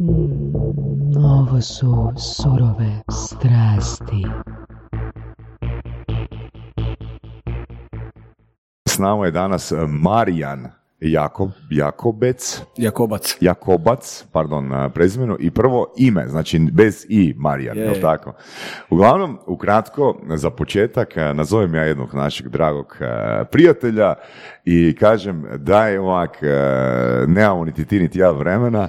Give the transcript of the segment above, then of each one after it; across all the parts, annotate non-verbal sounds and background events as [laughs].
Mm, ovo su surove strasti. S nama je danas e, Marijan Jakob, Jakobec, Jakobac. Jakobac, pardon, na prezimenu, i prvo ime, znači bez i Marijan, Je. je tako? Uglavnom, ukratko, za početak, e, nazovem ja jednog našeg dragog prijatelja i kažem, daj ovak, nemamo niti ti niti ja vremena,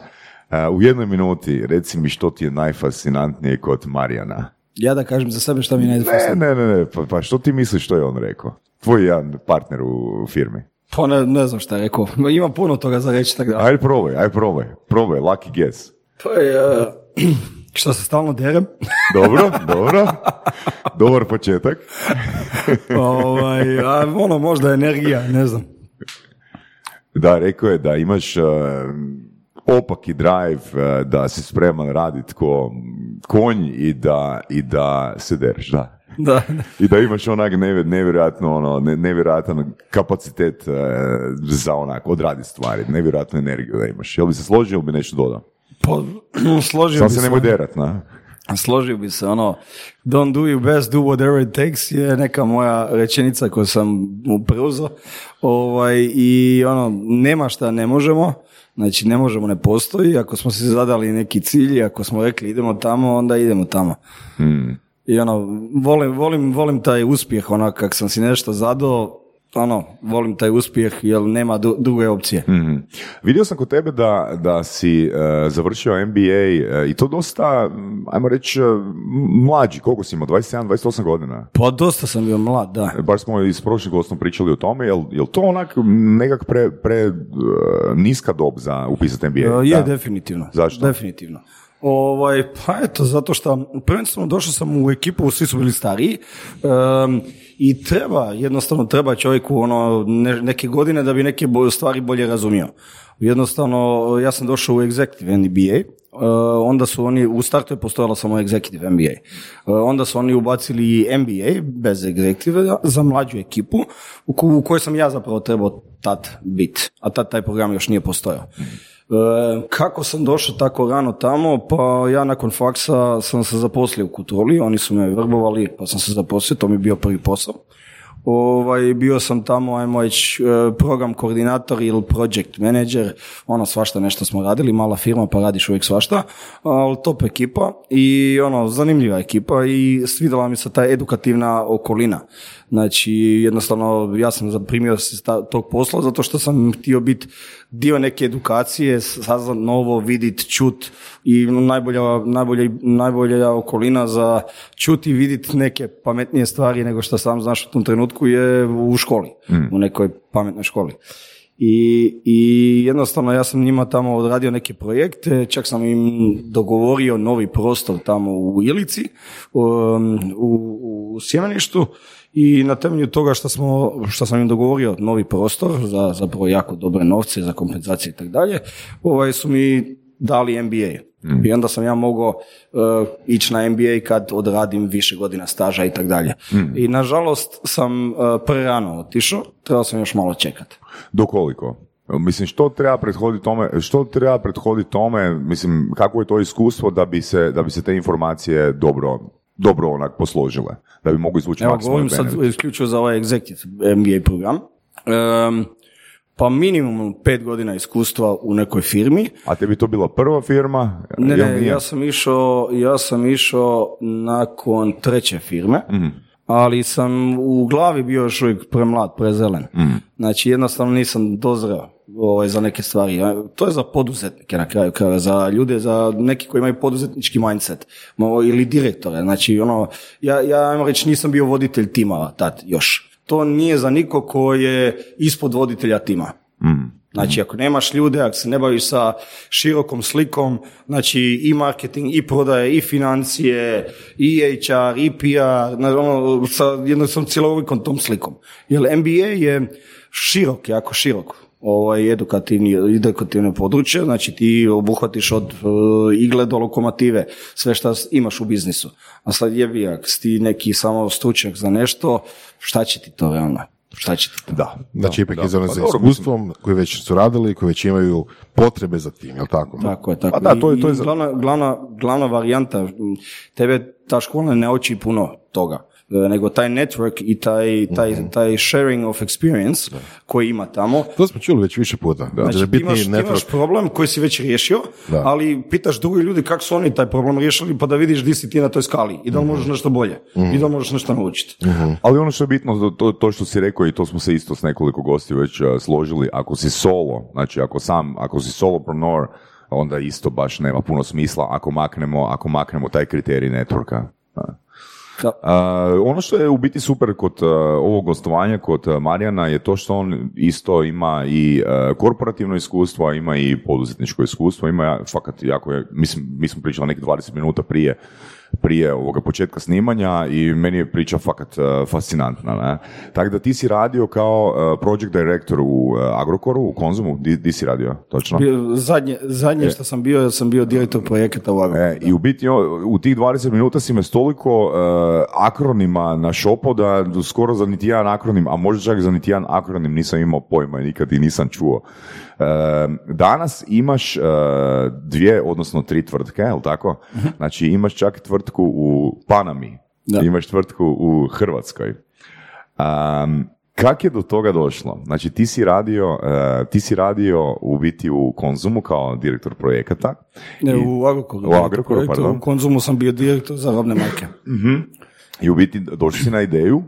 u jednoj minuti reci mi što ti je najfascinantnije kod Marijana. Ja da kažem za sebe šta mi je Ne, najfascinantnije. ne, ne, ne, pa, pa što ti misliš što je on rekao? Tvoj jedan partner u firmi. Pa ne, ne znam šta je rekao. Ima puno toga za reći, tako da. Ajde probaj, ajde probaj, probaj, lucky guess. To je, uh, [clears throat] što se stalno derem. [laughs] Dobro, dobro, [laughs] dobar početak. [laughs] ovaj, a ono, možda energija, ne znam. Da, rekao je da imaš uh, opaki drive, uh, da si spreman raditi ko konj i da, i da se dereš, [laughs] da. Da, I da imaš onak nevjer- nevjerojatno, ono, ne- nevjerojatan kapacitet uh, za onak odraditi stvari, nevjerojatnu energiju da imaš. Jel bi se složio ili bi nešto dodao? pa, [clears throat] složio Samo bi se se. nemoj derat, na? Složio bi se, ono, don't do your best, do whatever it takes je neka moja rečenica koju sam mu preuzeo. Ovaj, I ono, nema šta ne možemo, znači ne možemo ne postoji, ako smo si zadali neki cilj, ako smo rekli idemo tamo, onda idemo tamo. I ono, volim, volim, volim taj uspjeh, ono, kak sam si nešto zadao, ono, volim taj uspjeh, jer nema du- druge opcije. Mhm. Vidio sam kod tebe da, da si e, završio MBA e, i to dosta, m, ajmo reći, e, m- mlađi. Koliko si imao? 27, 28 godina? Pa dosta sam bio mlad, da. Bar smo i s prošlim gostom pričali o tome. Jel, jel to onak nekak pre, pre e, niska dob za upisati MBA? E, Je, Da. definitivno. Zašto? Definitivno. Ovaj, pa eto, zato što prvenstveno došao sam u ekipu, svi su bili stariji em, i treba, jednostavno treba čovjeku ono, ne- neke godine da bi neke stvari bolje razumio. Jednostavno, ja sam došao u Executive MBA, e, onda su oni, u startu je postojalo samo Executive MBA, E, onda su oni ubacili MBA bez Executive za mlađu ekipu u, ko- u kojoj sam ja zapravo trebao tad biti, a tad taj program još nije postojao. E, kako sam došao tako rano tamo? Pa ja nakon faksa sam se zaposlio u kontroli, oni su me vrbovali pa sam se zaposlio, to mi je bio prvi posao. Ovaj, bio sam tamo, ajmo reći, e, program koordinator ili project manager, ono svašta nešto smo radili, mala firma pa radiš uvijek svašta, ali top ekipa i ono, zanimljiva ekipa i svidjela mi se ta edukativna okolina. Znači, jednostavno, ja sam zaprimio se tog posla zato što sam htio biti dio neke edukacije, saznat novo, vidit, čut i najbolja, najbolja, najbolja okolina za čut i vidit neke pametnije stvari nego što sam znaš u tom trenutku je u školi, u nekoj pametnoj školi. I, I jednostavno ja sam njima tamo odradio neke projekte, čak sam im dogovorio novi prostor tamo u Ilici, um, u, u Sjemeništu i na temelju toga što, smo, što sam im dogovorio novi prostor za zapravo jako dobre novce, za kompenzacije i tako dalje, ovaj su mi dali MBA. I onda sam ja mogao uh, ići na MBA kad odradim više godina staža i tako dalje. I nažalost sam uh, prerano otišao, trebao sam još malo čekati. Do koliko? Mislim, što treba prethoditi tome, što treba prethoditi tome, mislim, kako je to iskustvo da bi se, da bi se te informacije dobro, dobro onak posložile, da bi mogli izvući Evo, govorim sad benefit. isključivo za ovaj executive MBA program. Um, pa minimum pet godina iskustva u nekoj firmi. A tebi to bila prva firma? Ne, ne, ja sam išao, ja sam išao nakon treće firme, Mhm. ali sam u glavi bio još uvijek premlad, prezelen. Mhm. Znači jednostavno nisam dozreo ovaj, za neke stvari. To je za poduzetnike na kraju krajeva, za ljude, za neki koji imaju poduzetnički mindset ili direktore. Znači ono, ja, ja ajmo reći nisam bio voditelj tima tad još. To nije za niko ko je ispod voditelja tima. Znači, ako nemaš ljude, ako se ne baviš sa širokom slikom, znači i marketing, i prodaje, i financije, i HR, i PR, znači, ono, sa jednom sam cjelovikom tom slikom. Jer MBA je širok, jako širok ovaj edukativni, edukativno područje, znači ti obuhvatiš od uh, igle do lokomotive, sve što imaš u biznisu. A sad jebi, ako si ti neki samo stručnjak za nešto, šta će ti to realno? šta će ti to? Da. Znači, ipak da. izravno Pa sa dobro, iskustvom, koji već su radili, koji već imaju potrebe za tim, jel tako? Tako je, tako. Pa da, to je- to je za- glavna, glavna, glavna varijanta, tebe ta škola ne uči puno toga, nego taj network i taj, taj, Mhm. taj sharing of experience koji ima tamo. To smo čuli već više puta. Da. Znači, da ti imaš, ti imaš problem koji si već riješio, Da. ali pitaš drugi ljudi kako su oni taj problem riješili, pa da vidiš di si ti na toj skali i da li možeš nešto bolje i da li možeš nešto naučiti. Ali ono što je bitno, to, to što si rekao i to smo se isto s nekoliko gosti već uh, složili, ako si solo, znači ako sam, ako si solopreneur, onda isto baš nema puno smisla ako maknemo, ako maknemo taj kriterij networka. Da. Da. Uh, ono što je u biti super kod uh, ovog gostovanja kod uh, Marijana je to što on isto ima i uh, korporativno iskustvo, a ima i poduzetničko iskustvo, ima fakat jako mislim, mi smo pričali nekih 20 minuta prije prije ovoga početka snimanja i meni je priča fakat uh, fascinantna. Ne? Tako da ti si radio kao uh, project director u uh, Agrokoru, u Konzumu, di, di si radio, točno? Bio- Zadnje, zadnje što sam bio, sam bio direktor projekata u Agrokoru. E, I u biti u tih 20 minuta si me s toliko uh, akronima našopao da skoro za niti jedan akronim, a možda čak za niti jedan akronim nisam imao pojma nikad i nisam čuo. E, danas imaš e, dvije, odnosno tri tvrtke, jel tako? Znači imaš čak tvrtku u Panami, Da. imaš tvrtku u Hrvatskoj. Um, kak je do toga došlo? Znači ti si radio, e, ti si radio u biti u Konzumu kao direktor projekata. Ne, I- u Agrokoru. U Agrokoru, pardon. U Konzumu sam bio direktor za robne marke. I u biti došli si na ideju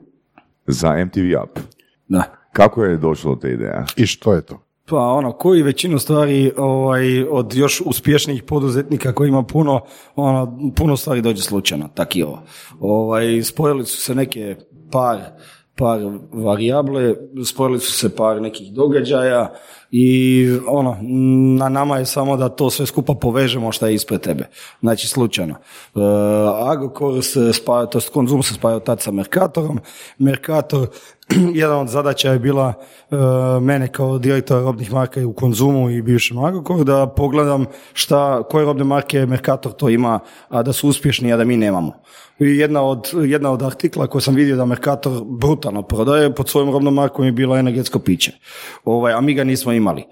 za MTV Up. Da. Kako je došlo do te ideje? I što je to? Pa ono, koji većinu stvari ovaj, od još uspješnijih poduzetnika koji ima puno, ono, puno stvari dođe slučajno, tak i ovo. Ovaj, spojili su se neke par, par varijable, spojili su se par nekih događaja i ono, na nama je samo da to sve skupa povežemo šta je ispred tebe. Znači, slučajno. E, Agrokor se spaja, to Konzum se spajao tad sa Mercatorom. Mercator, [clears throat] jedan od zadaća je bila e, mene kao direktora robnih marka u Konzumu i bivšem Agrokoru da pogledam šta, koje robne marke Mercator to ima, a da su uspješni, a da mi nemamo. I jedna od, jedna od artikla koje sam vidio da Mercator brutalno prodaje pod svojom robnom markom je bilo energetsko piće. Ovaj, a mi ga nismo imali. E,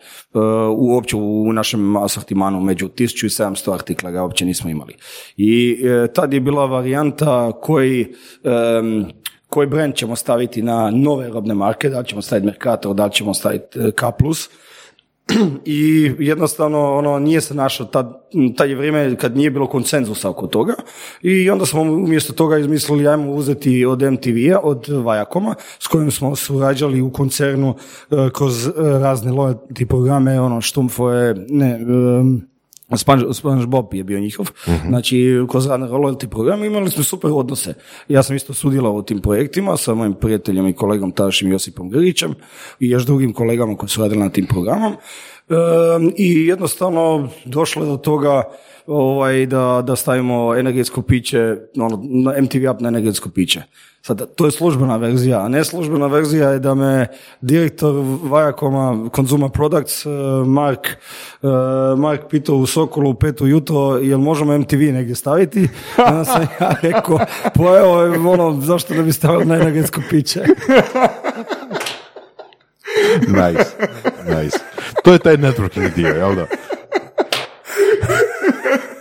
uopće u našem asortimanu među 1700 artikla ga uopće nismo imali. I e, tad je bila varijanta koji em, koji brand ćemo staviti na nove robne marke, da li ćemo staviti Mercator, da li ćemo staviti e, K+. [clears throat] I jednostavno ono nije se našlo tad, je vrijeme kad nije bilo konsenzusa oko toga i onda smo umjesto toga izmislili ajmo uzeti od MTV-a, od Viacoma s kojim smo surađali u koncernu e, kroz e, razne loyalty programe, ono Štumfoje, ne, em, Sponge, SpongeBob je bio njihov. Znači, kroz radne loyalty program imali smo super odnose. Ja sam isto sudjelovao u tim projektima sa mojim prijateljem i kolegom tadašnjim Josipom Grlićem i još drugim kolegama koji su radili na tim programom. I jednostavno došlo je do toga ovaj, da, da stavimo energetsko piće, ono, MTV Up na energetsko piće. Sad, to je službena verzija, a neslužbena verzija je da me direktor Viacoma Consumer Products, eh, Mark, eh, Mark pitao u Sokolu u pet ujutro, jel možemo MTV negdje staviti? [laughs] Onda sam ja rekao, pa evo, ono, zašto da bi stavili na energetsko piće? [laughs] Nice, nice. To je taj networking dio, jel da?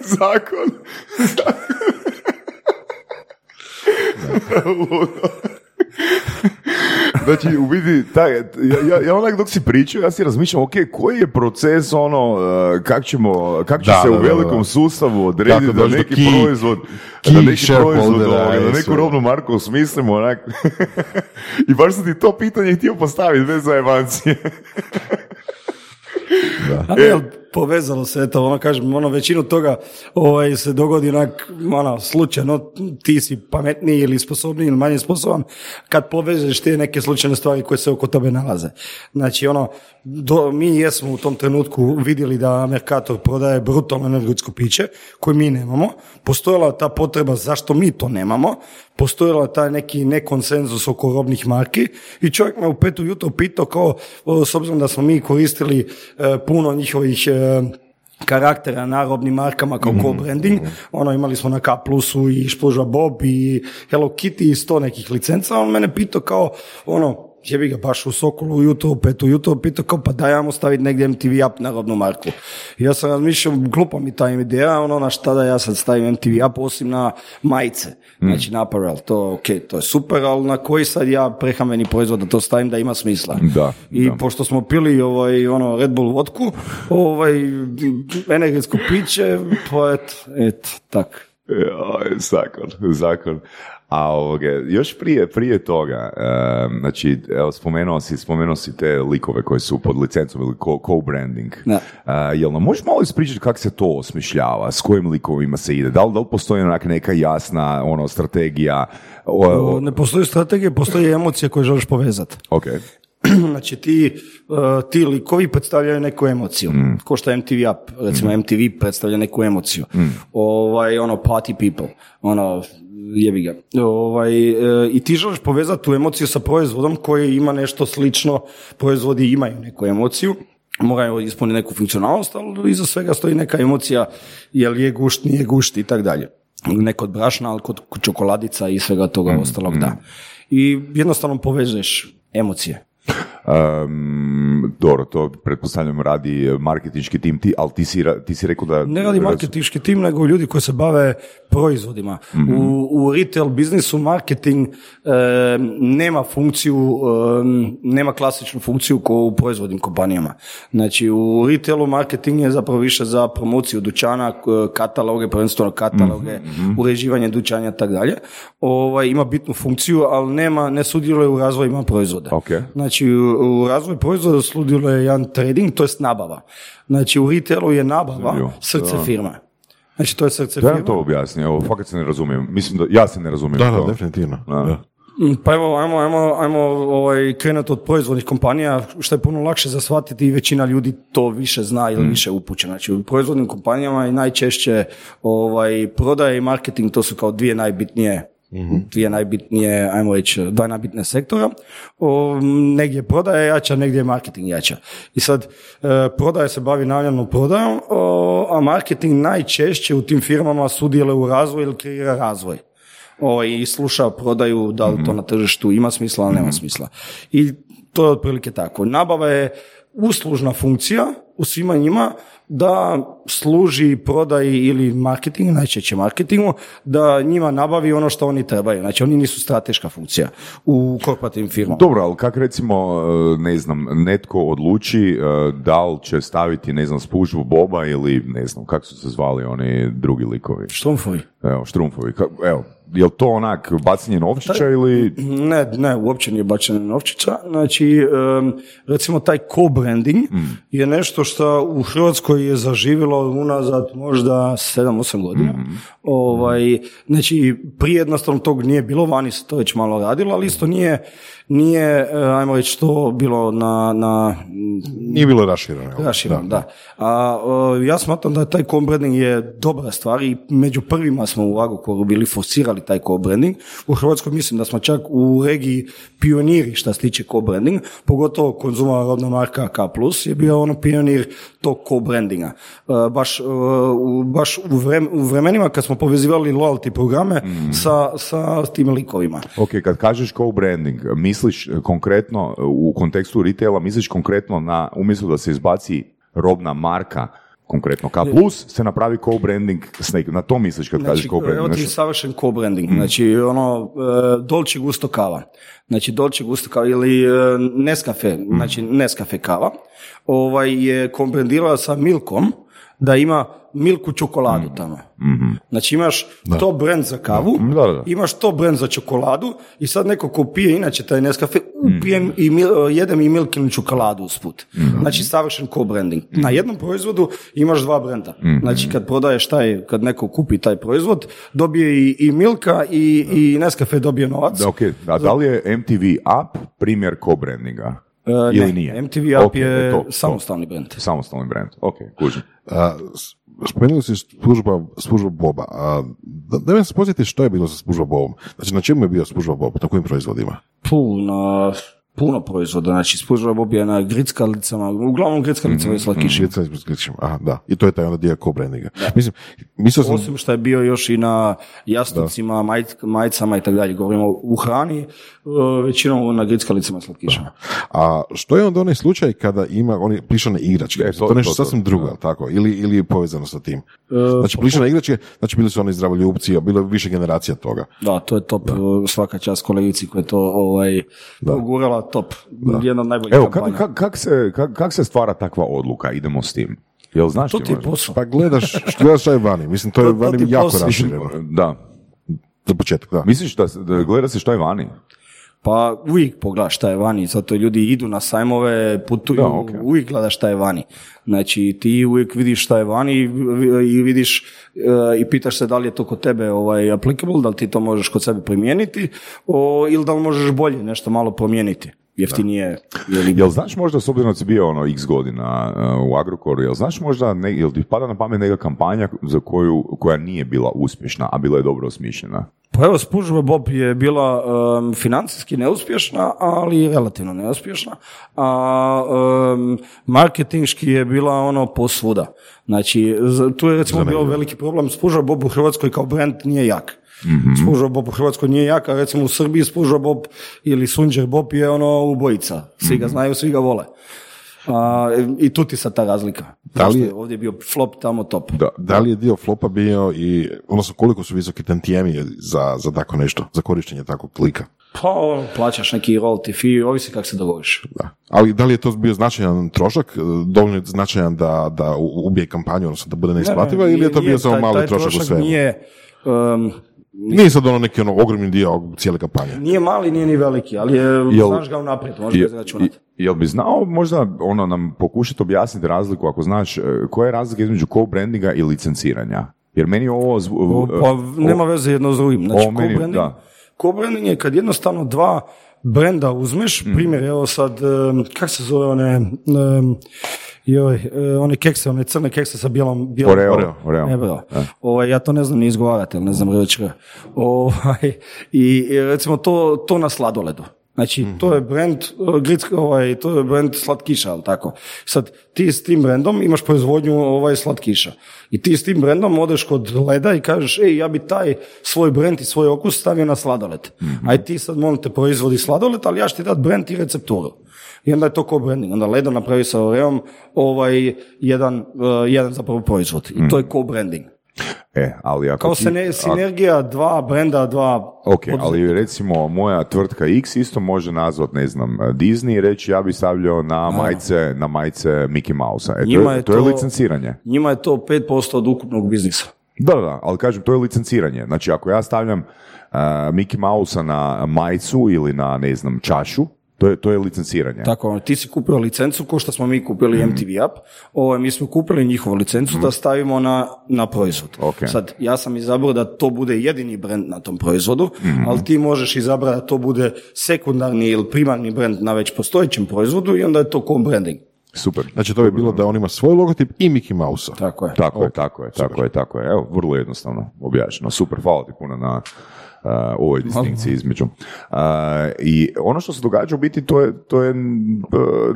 [laughs] Zakon. Znači, u biti, taj, ja, ja, onak dok si pričao, ja si razmišljam, ok, koji je proces, ono, uh, kak ćemo, kak će Da, se da, u velikom da. sustavu odrediti Kako da neki key- proizvod, key da neki proizvod, ovoga, i da neku robnu marku osmislimo, onak. [laughs] I baš sam ti to pitanje htio postaviti, bez zajebancije. [laughs] A ne, ali povezalo se, eto, ono kažem, ono većinu toga ovaj, se dogodi onak, ono, slučajno, ti si pametniji ili sposobniji ili manje sposoban, kad povežeš te neke slučajne stvari koje se oko tebe nalaze. Znači, ono, do, mi jesmo u tom trenutku vidjeli da Mercator prodaje brutalno energetsko piće, koje mi nemamo, postojala ta potreba zašto mi to nemamo, postojala taj neki nekonsenzus oko robnih marki i čovjek me u petu jutro pitao kao, s obzirom da smo mi koristili e, puno njihovih e, karaktera na robnim markama kao co-branding, ono imali smo na K plusu i Špuža Bob i Hello Kitty i sto nekih licenca, on mene pitao kao, ono, jebi ga baš u Sokolu u pet ujutro, pitao kao pa daj ajmo staviti negdje MTV up na rodnu marku. I ja sam razmišljao, glupa mi ta ideja, ono na šta da ja sad stavim MTV up osim na majice, znači na apparel, to ok, to je super, ali na koji sad ja prehrambeni proizvod da to stavim da ima smisla. Da, I da. pošto smo pili ovaj, ono Red Bull vodku, ovaj, energetsko piće, pa eto, eto, tak. Joj, zakon, zakon. A ovoga, još prije, prije toga, e, znači, evo, spomenuo si, spomenuo si te likove koji su pod licencom ili co- co-branding. Da. E, jel nam možeš malo ispričati kako se to osmišljava, s kojim likovima se ide? Da li, da li postoji onak neka jasna ono, strategija? O, o- Ne postoji strategija, postoji emocija koju želiš povezati. ok, [clears throat] znači ti, uh, ti likovi predstavljaju neku emociju. Ko što MTV Up, recimo MTV predstavlja neku emociju. Ovaj, ono, party people, ono, jebi ga. Ovaj, e, I ti želiš povezati tu emociju sa proizvodom koji ima nešto slično, proizvodi imaju neku emociju, moraju ispuniti neku funkcionalnost, ali iza svega stoji neka emocija, jel je gušt, nije gušt i tak dalje. Ne kod brašna, ali kod čokoladica i svega toga ostalog, da. I jednostavno povezuješ emocije. Um, dobro, to pretpostavljam radi marketinški tim, ti, ali ti si, ti si rekao da... Ne radi marketinški tim, nego ljudi koji se bave proizvodima. U, u retail biznisu marketing e, nema funkciju, e, nema klasičnu funkciju kao u proizvodnim kompanijama. Znači, u retailu marketing je zapravo više za promociju dućana, kataloge, prvenstveno kataloge, uređivanje dućanja i tako dalje. Ovaj, ima bitnu funkciju, ali nema, ne sudjeluje u razvojima proizvoda. Ok. Znači, u, razvoju proizvoda sudjeluje jedan trading, to je nabava. Znači, u retailu je nabava Zanimljivo. srce Da. firme. Znači, to je srce Da firme. to objasni, evo, fakat se ne razumijem. Mislim da, ja se ne razumijem. Da, da, to. definitivno. Da. Da. Mm, Pa evo, ajmo, ajmo, ajmo ovaj, krenuti od proizvodnih kompanija, što je puno lakše za shvatiti i većina ljudi to više zna ili više upućena. Znači, u proizvodnim kompanijama i najčešće ovaj, prodaje i marketing, to su kao dvije najbitnije dvije najbitnije, ajmo reći, dva najbitnije sektora. O, negdje je prodaja jača, negdje je marketing jača. I sad, e, prodaja se bavi namjernom prodajom, o, a marketing najčešće u tim firmama sudjeluje u razvoj ili kreira razvoj ovaj, i sluša prodaju da li to na tržištu ima smisla ili nema smisla. I to je otprilike tako. Nabava je uslužna funkcija u svima njima da služi prodaji ili marketingu, najčešće marketingu, da njima nabavi ono što oni trebaju. Znači oni nisu strateška funkcija u korporativnim firmama. Dobro, ali kak recimo, e, ne znam, netko odluči e, da li će staviti, ne znam, spužvu Boba ili, ne znam, kako su se zvali oni drugi likovi? Štrumfovi. Evo, štrumfovi. Evo, je li to onak bacanje novčića ili... Ne, ne, uopće nije bačena novčića. Znači, recimo taj co-branding je nešto što u Hrvatskoj je zaživjelo unazad možda 7-8 godina. Ovaj, znači, prije jednostavno tog nije bilo, vani se to već malo radilo, ali isto nije, nije e, ajmo reći, to bilo na, na Nije bilo rašireno. jel? Raširan, da. A, o, ja smatram da taj co-branding je dobra stvar i među prvima smo u Agrokoru bili forsirali taj co-branding. U Hrvatskoj mislim da smo čak u regiji pioniri što se tiče co-branding, pogotovo konzuma rodna marka K+, je bio ono pionir tog co-brandinga. E, baš, e, baš u, vrem- u vremenima kad smo povezivali loyalty programe sa, sa tim likovima. Ok, kad kažeš co-branding, misliš konkretno, u kontekstu retaila, misliš konkretno na, umjesto da se izbaci robna marka, konkretno K+, se napravi co-branding, s nekim- na to misliš kad kažeš Znači, co-branding? evo ti Znači, savršen co-branding. Znači, ono, e, Dolce Gusto kava. Znači, Dolce Gusto kava ili e, Nescafe, znači Nescafe kava, ovaj, je kombrendirala sa Milkom da ima Milku čokoladu tamo. Znači, imaš to brand za kavu, Da, da, da. imaš to brand za čokoladu i sad neko ko pije inače taj Nescafe, upijem i mil- jedem i Milkinu čokoladu usput. Znači, savršen co-branding. Na jednom proizvodu imaš dva brenda. Znači, kad prodaješ taj, kad neko kupi taj proizvod, dobije i, i Milka i, i Nescafe dobije novac. da, ok, a da li je MTV Up primjer co-brandinga? E, Ili ne, nije? MTV Up Ok, je to, to. samostalni brand. Samostalni brand, ok, kužim. A, s- spomenuli si služba, služba Boba. A, da, da me se podsjeti što je bilo sa služba Bobom. Znači, na čemu je bio služba Bob? Na kojim proizvodima? Puh, na puno proizvoda, znači spužava Bob je na grickalicama, uglavnom grickalicama i slatkiši. Švica iz Grčima, Aha, da. I to je taj onda dio co-brandinga. Mislim, mislio sam... Osim što je bio još i na jasnicima, maj, majicama i tako dalje, govorimo u hrani, e, većinom na grickalicama i slatkišama. A što je onda onaj slučaj kada ima oni plišane igračke? E, to, to- je nešto to- to, sasvim drugo, da. tako? Ili, ili je povezano sa tim? E, Znači, plišane igračke, znači bili su oni zdravoljubci, a bilo je više generacija toga. Da, to je top, e, svaka čast kolegici koja je to ovaj, ugurala, top, jedna od najboljih Evo, kampanja. kako kak, kak se, kak, kak se stvara takva odluka? Idemo s tim. Jel znaš To ti ti je posao. Pa gledaš, [laughs] gledaš šta je vani. Mislim, to je To- vani jako rašireno. Da. Za početak, da. Misliš da, da gleda se što je vani? Pa uvijek pogledaš šta je vani, zato ljudi idu na sajmove, putuju, Da, ok. uvijek gledaš šta je vani. Znači ti uvijek vidiš šta je vani i, vidiš e, i pitaš se da li je to kod tebe ovaj, applicable, da li ti to možeš kod sebe primijeniti o, ili da li možeš bolje nešto malo promijeniti. Jeftinije ili Jel znaš možda, s obzirom da si bio ono x godina uh, u Agrokoru, jel znaš možda, ne, jel ti pada na pamet neka kampanja za koju, koja nije bila uspješna, a bila je dobro osmišljena? Pa evo, Spužva Bob je bila um, financijski neuspješna, ali relativno neuspješna, a um, marketinški je bila ono posvuda. Znači, tu je recimo bio veliki problem, Spužva Bob u Hrvatskoj kao brand nije jak. Spužva Bob u Hrvatskoj nije jak, a recimo u Srbiji Spužva Bob ili Sunđer Bob je ono ubojica. Svi ga znaju, svi ga vole. A, I tu ti sad ta razlika. Da li je- Ovdje je bio flop, tamo top. Da, Da li je dio flopa bio i, odnosno koliko su visoki tantijemi za, za tako nešto, za korištenje takvog klika? Pa, plaćaš neki royalty fee, ovisi kako se dogovoriš. Da. Ali da li je to bio značajan trošak, e, dovoljno značajan da, da ubije kampanju, odnosno da bude neisplativa, Ne, ne, ili je to nije- bio samo mali taj trošak u svemu? Nije, um, Nije sad ono neki ono ogromni dio cijele kampanje. nije mali, nije ni veliki, ali je, Jel- znaš ga unaprijed, možeš ga Je- izračunati. Jel bi znao možda ono nam pokušati objasniti razliku ako znaš e, koja je razlika između co-brandinga i licenciranja? Jer meni je ovo... zvu- O, Pa nema veze jedno s drugim. Znači, meni- co-branding, da. co-branding je kad jednostavno dva brenda uzmeš, Mhm. primjer, evo sad, um, kak se zove one, um, joj, uh, one kekse, one crne kekse sa bijelom... bijelom Oreo, Oreo. Oreo. E, bro. Ovaj, ja to ne znam ni izgovarati, ali ne znam reći. Ovaj, i, i recimo to, to na sladoledu. Znači, to je brand, ovaj, to je brand slatkiša, ali tako. Sad, ti s tim brandom imaš proizvodnju ovaj slatkiša. I ti s tim brandom odeš kod leda i kažeš, ej, ja bi taj svoj brand i svoj okus stavio na sladoled. Aj ti sad, molim te, proizvodi sladoled, ali ja ću ti dati brand i recepturu. I onda je to co branding. Onda Ledo napravi sa Oreom ovaj, jedan, uh, jedan zapravo proizvod. I to je co branding. E, ali ako Kao ti- sinergija dva brenda, dva... Ok, ali recimo moja tvrtka X isto može nazvat, ne znam, Disney i reći ja bi stavljao na majice, na majice Mickey Mouse-a. E, to, Njima je, je to je licenciranje. Njima je to 5% od ukupnog biznisa. Da, da, ali kažem, to je licenciranje. Znači, ako ja stavljam uh, Mickey Mouse-a na majicu ili na, ne znam, čašu, to je, to je licenciranje. Tako, ti si kupio licencu, ko što smo mi kupili MTV App, ovo, mi smo kupili njihovu licencu da stavimo na, na proizvod. Ok. Sad, ja sam izabrao da to bude jedini brand na tom proizvodu, ali ti možeš izabrati da to bude sekundarni ili primarni brand na već postojećem proizvodu i onda je to co-branding. Super. Znači to bi bilo da on ima svoj logotip i Mickey Mouse-a. Tako je. Tako je, tako je, tako je, tako je. Evo, vrlo jednostavno objašnjeno. Super, hvala ti puno na uh, ovoj distinkciji između. I ono što se događa u biti, to je, to je uh,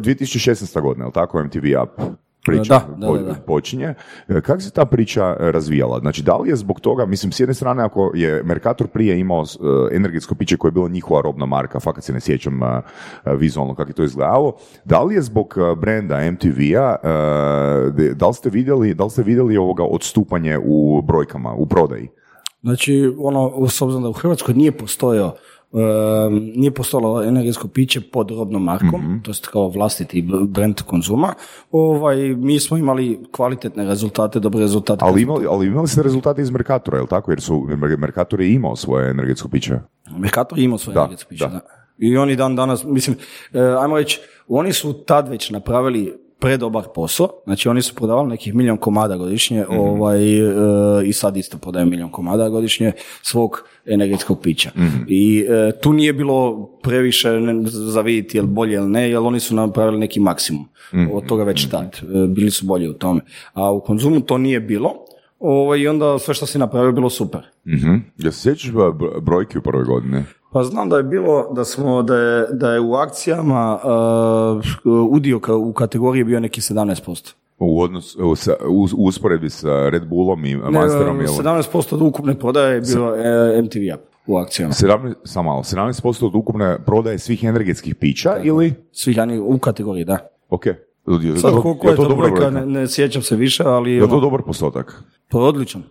2016. godina, je tako, MTV Up? Priča Da, da, da, da. počinje. E, Kako se ta priča e, razvijala? Znači, da li je zbog toga, mislim, s jedne strane, ako je Mercator prije imao e, energetsko piće koje je bilo njihova robna marka, fakat se ne sjećam e, e, vizualno kako je to izgledalo, da li je zbog e, brenda MTV-a, e, da li ste vidjeli, da li ste vidjeli ovoga odstupanje u brojkama, u prodaji? Znači, ono, s obzirom da u Hrvatskoj nije postojao um, nije postojalo energetsko piće pod robnom markom, to je kao vlastiti brand konzuma, ovaj, mi smo imali kvalitetne rezultate, dobre rezultate. Ali imali, ali imali ste rezultate iz Mercatora, je li tako? Jer su, Mer- Mercator je imao svoje energetsko piće. Mercator je imao svoje Da, energetsko piće, da. da. I oni dan danas, mislim, e, ajmo reći, oni su tad već napravili predobar posao, znači oni su prodavali nekih milijon komada godišnje ovaj, e, i sad isto prodaju milijon komada godišnje svog energetskog pića. I e, tu nije bilo previše za vidjeti jel bolje ili ne, jer oni su napravili neki maksimum od toga već tad. E, bili su bolji u tome. A u konzumu to nije bilo ovaj, i onda sve što si napravio bilo super. Mhm. Jel se sjećaš bro- brojki u prvoj godini? Pa znam da je bilo da smo da je, da je u akcijama uh, udio ka- u kategoriji bio neki 17%. U, odnos, u, sa- u, u usporedbi sa Red Bullom i Ne, Monsterom ili... 17% od ukupne prodaje je bilo e, MTV Up u akcijama. 17, samo malo, 17% od ukupne prodaje svih energetskih pića ili... Svih ani u kategoriji, da. Ok. Li Sad to- koliko je to brojka, ne, ne sjećam se više, ali Je li to ono, dobar postotak? to je odličan.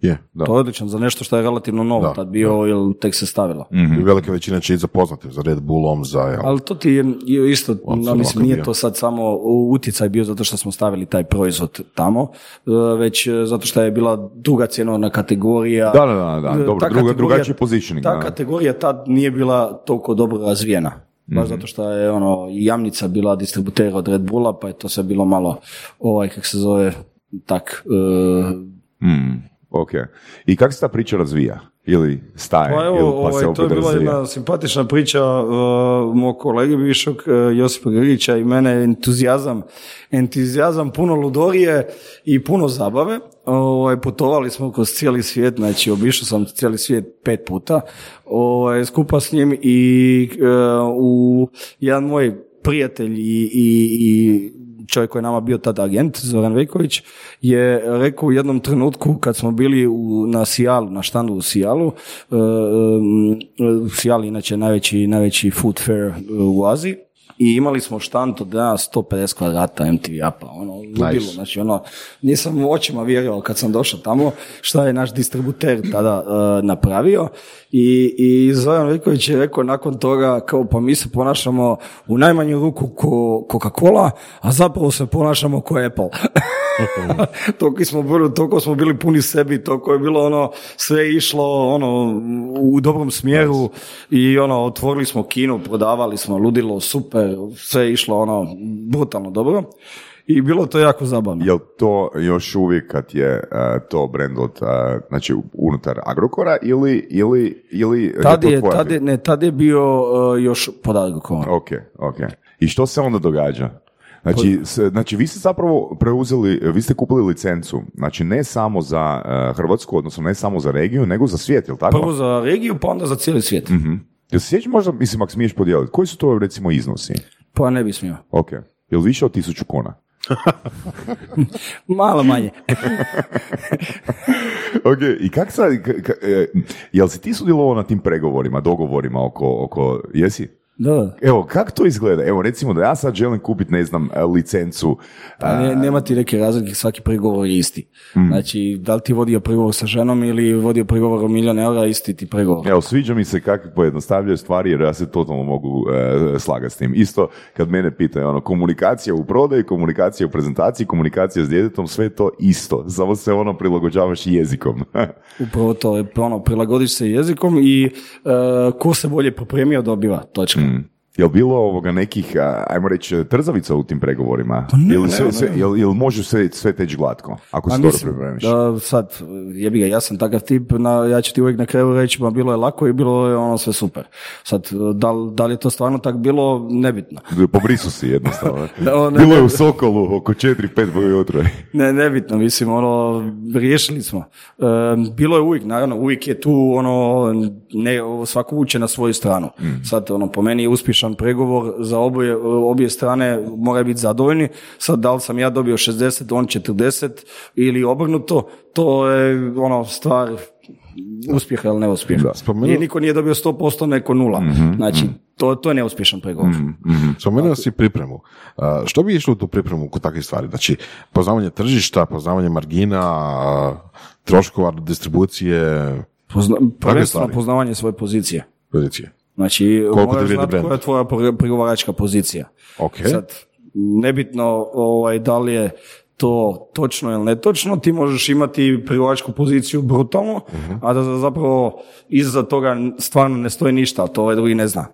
Je. Da. To je odličan za nešto što je relativno novo Da, tad bio ili tek se stavilo. Mhm. I velika većina će i zapoznati za Red Bullom, za... jel, Ali to ti je isto, no, mislim, nije bio. to sad samo utjecaj bio zato što smo stavili taj proizvod tamo, e, već e, zato što je bila druga cjenovna kategorija. Da, da, da, da, E, dobro, ta druga- drugačiji positioning, Ta da. kategorija tad nije bila toliko dobro razvijena. Baš Mhm. zato što je ono, Jamnica bila distributer od Red Bulla, pa je to sve bilo malo, ovaj, kak se zove, tak, e, Mm, ok. I kako se ta priča razvija? Ili staje? Pa ili evo, pa se ovaj, to je bila razvija? jedna simpatična priča uh, mog kolege bivšeg uh, Josipa Grgića i mene entuzijazam, entuzijazam puno ludorije i puno zabave. Ovaj, putovali smo kroz cijeli svijet, znači obišao sam cijeli svijet pet puta ovaj, skupa s njim i uh, u jedan moj prijatelj i, i, i čovjek koji je nama bio tada agent, Zoran Vejković, je rekao u jednom trenutku kad smo bili u, na Sijalu, na štandu u Sijalu, e, um, Sijal inače najveći, najveći food fair u Aziji, i imali smo štand od ja, 150 kvadrata MTV apa, ono, ludilo, znači ono, nisam očima vjerovao kad sam došao tamo šta je naš distributer tada e, napravio i, i Zoran Vejković je rekao nakon toga kao pa mi se ponašamo u najmanju ruku ko Coca-Cola, a zapravo se ponašamo ko Apple. [laughs] toliko smo bili, toliko smo bili puni sebi, toliko je bilo ono, sve je išlo ono u dobrom smjeru i ono, otvorili smo kino, prodavali smo, ludilo, super, sve išlo ono, brutalno dobro i bilo to jako zabavno. Jel to još uvijek kad je e, to brand od, e, znači unutar Agrokora ili, ili, ili Tad to je, tvoja tad je, ne, tad je bio uh, još pod Agrokorom. Ok, ok. I što se onda događa? Znači, znači, vi ste zapravo preuzeli, vi ste kupili licencu, znači ne samo za Hrvatsku, odnosno ne samo za regiju, nego za svijet, jel tako? Prvo za regiju, pa onda za cijeli svijet. Mhm. Jel se sjećaš možda, mislim, ako smiješ podijeliti, koji su to recimo iznosi? Pa ne bi smio. Ok. Jel više od tisuću kuna? [laughs] Malo manje. [laughs] ok, i kak sad, k- k- e, jel si ti sudjelovao na tim pregovorima, dogovorima oko, oko jesi? Da. Evo, kako to izgleda? Evo, recimo da ja sad želim kupiti, ne znam, e, licencu. Pa ne, nema ti neke razlike, svaki prigovor je isti. Mhm. Znači, da li ti vodio prigovor sa ženom ili vodio prigovor o milijon eura, isti ti prigovor. Evo, sviđa mi se kako pojednostavljaju stvari jer ja se totalno mogu e, slagati s tim. Isto kad mene pitaju, ono, komunikacija u prodaji, komunikacija u prezentaciji, komunikacija s djetetom, sve to isto. Samo se ono prilagođavaš jezikom. [laughs] Upravo to je ono, prilagodiš se jezikom i e, ko se bolje pripremio dobiva, točka. Jel bilo ovoga nekih, ajmo reći, trzavica u tim pregovorima? Pa ne, ili sve, ne, sve, jel, jel može sve, sve teći glatko, ako A se dobro pripremiš? da, sad, jebi ga, ja sam takav tip, na, ja ću ti uvijek na kraju reći, ma bilo je lako i bilo je ono sve super. Sad, da, li- da li je to stvarno tak bilo, nebitno. Pobrisu si jednostavno. [laughs] Da, o, ne, bilo je u Sokolu oko 4-5 ujutro. [laughs] Ne, nebitno, mislim, ono, riješili smo. E, bilo je uvijek, naravno, uvijek je tu, ono, ne, svako uče na svoju stranu. Sad, ono, po meni je uspješan pregovor za oboje, obje strane, moraju biti zadovoljni. Sad, da li sam ja dobio 60, on 40 ili obrnuto, to je, ono, stvar uspjeha ili neuspjeha. Spomenuo- Nije, niko nije dobio 100%, neko nula. Znači, to, to je neuspješan pregovor. Spomenuo si pripremu. A, Što bi išlo u tu pripremu kod takvih stvari? Znači, poznavanje tržišta, poznavanje margina, troškova distribucije, Pozna, prvenstveno poznavanje svoje pozicije. pozicije. Znači, Koliko moraš znati koja je tvoja pregovaračka pozicija. Ok. Sad, nebitno ovaj, da li je to točno ili netočno, ti možeš imati pregovaračku poziciju brutalno, Mhm. a da zapravo iza toga stvarno ne stoji ništa, a to ovaj drugi ne zna.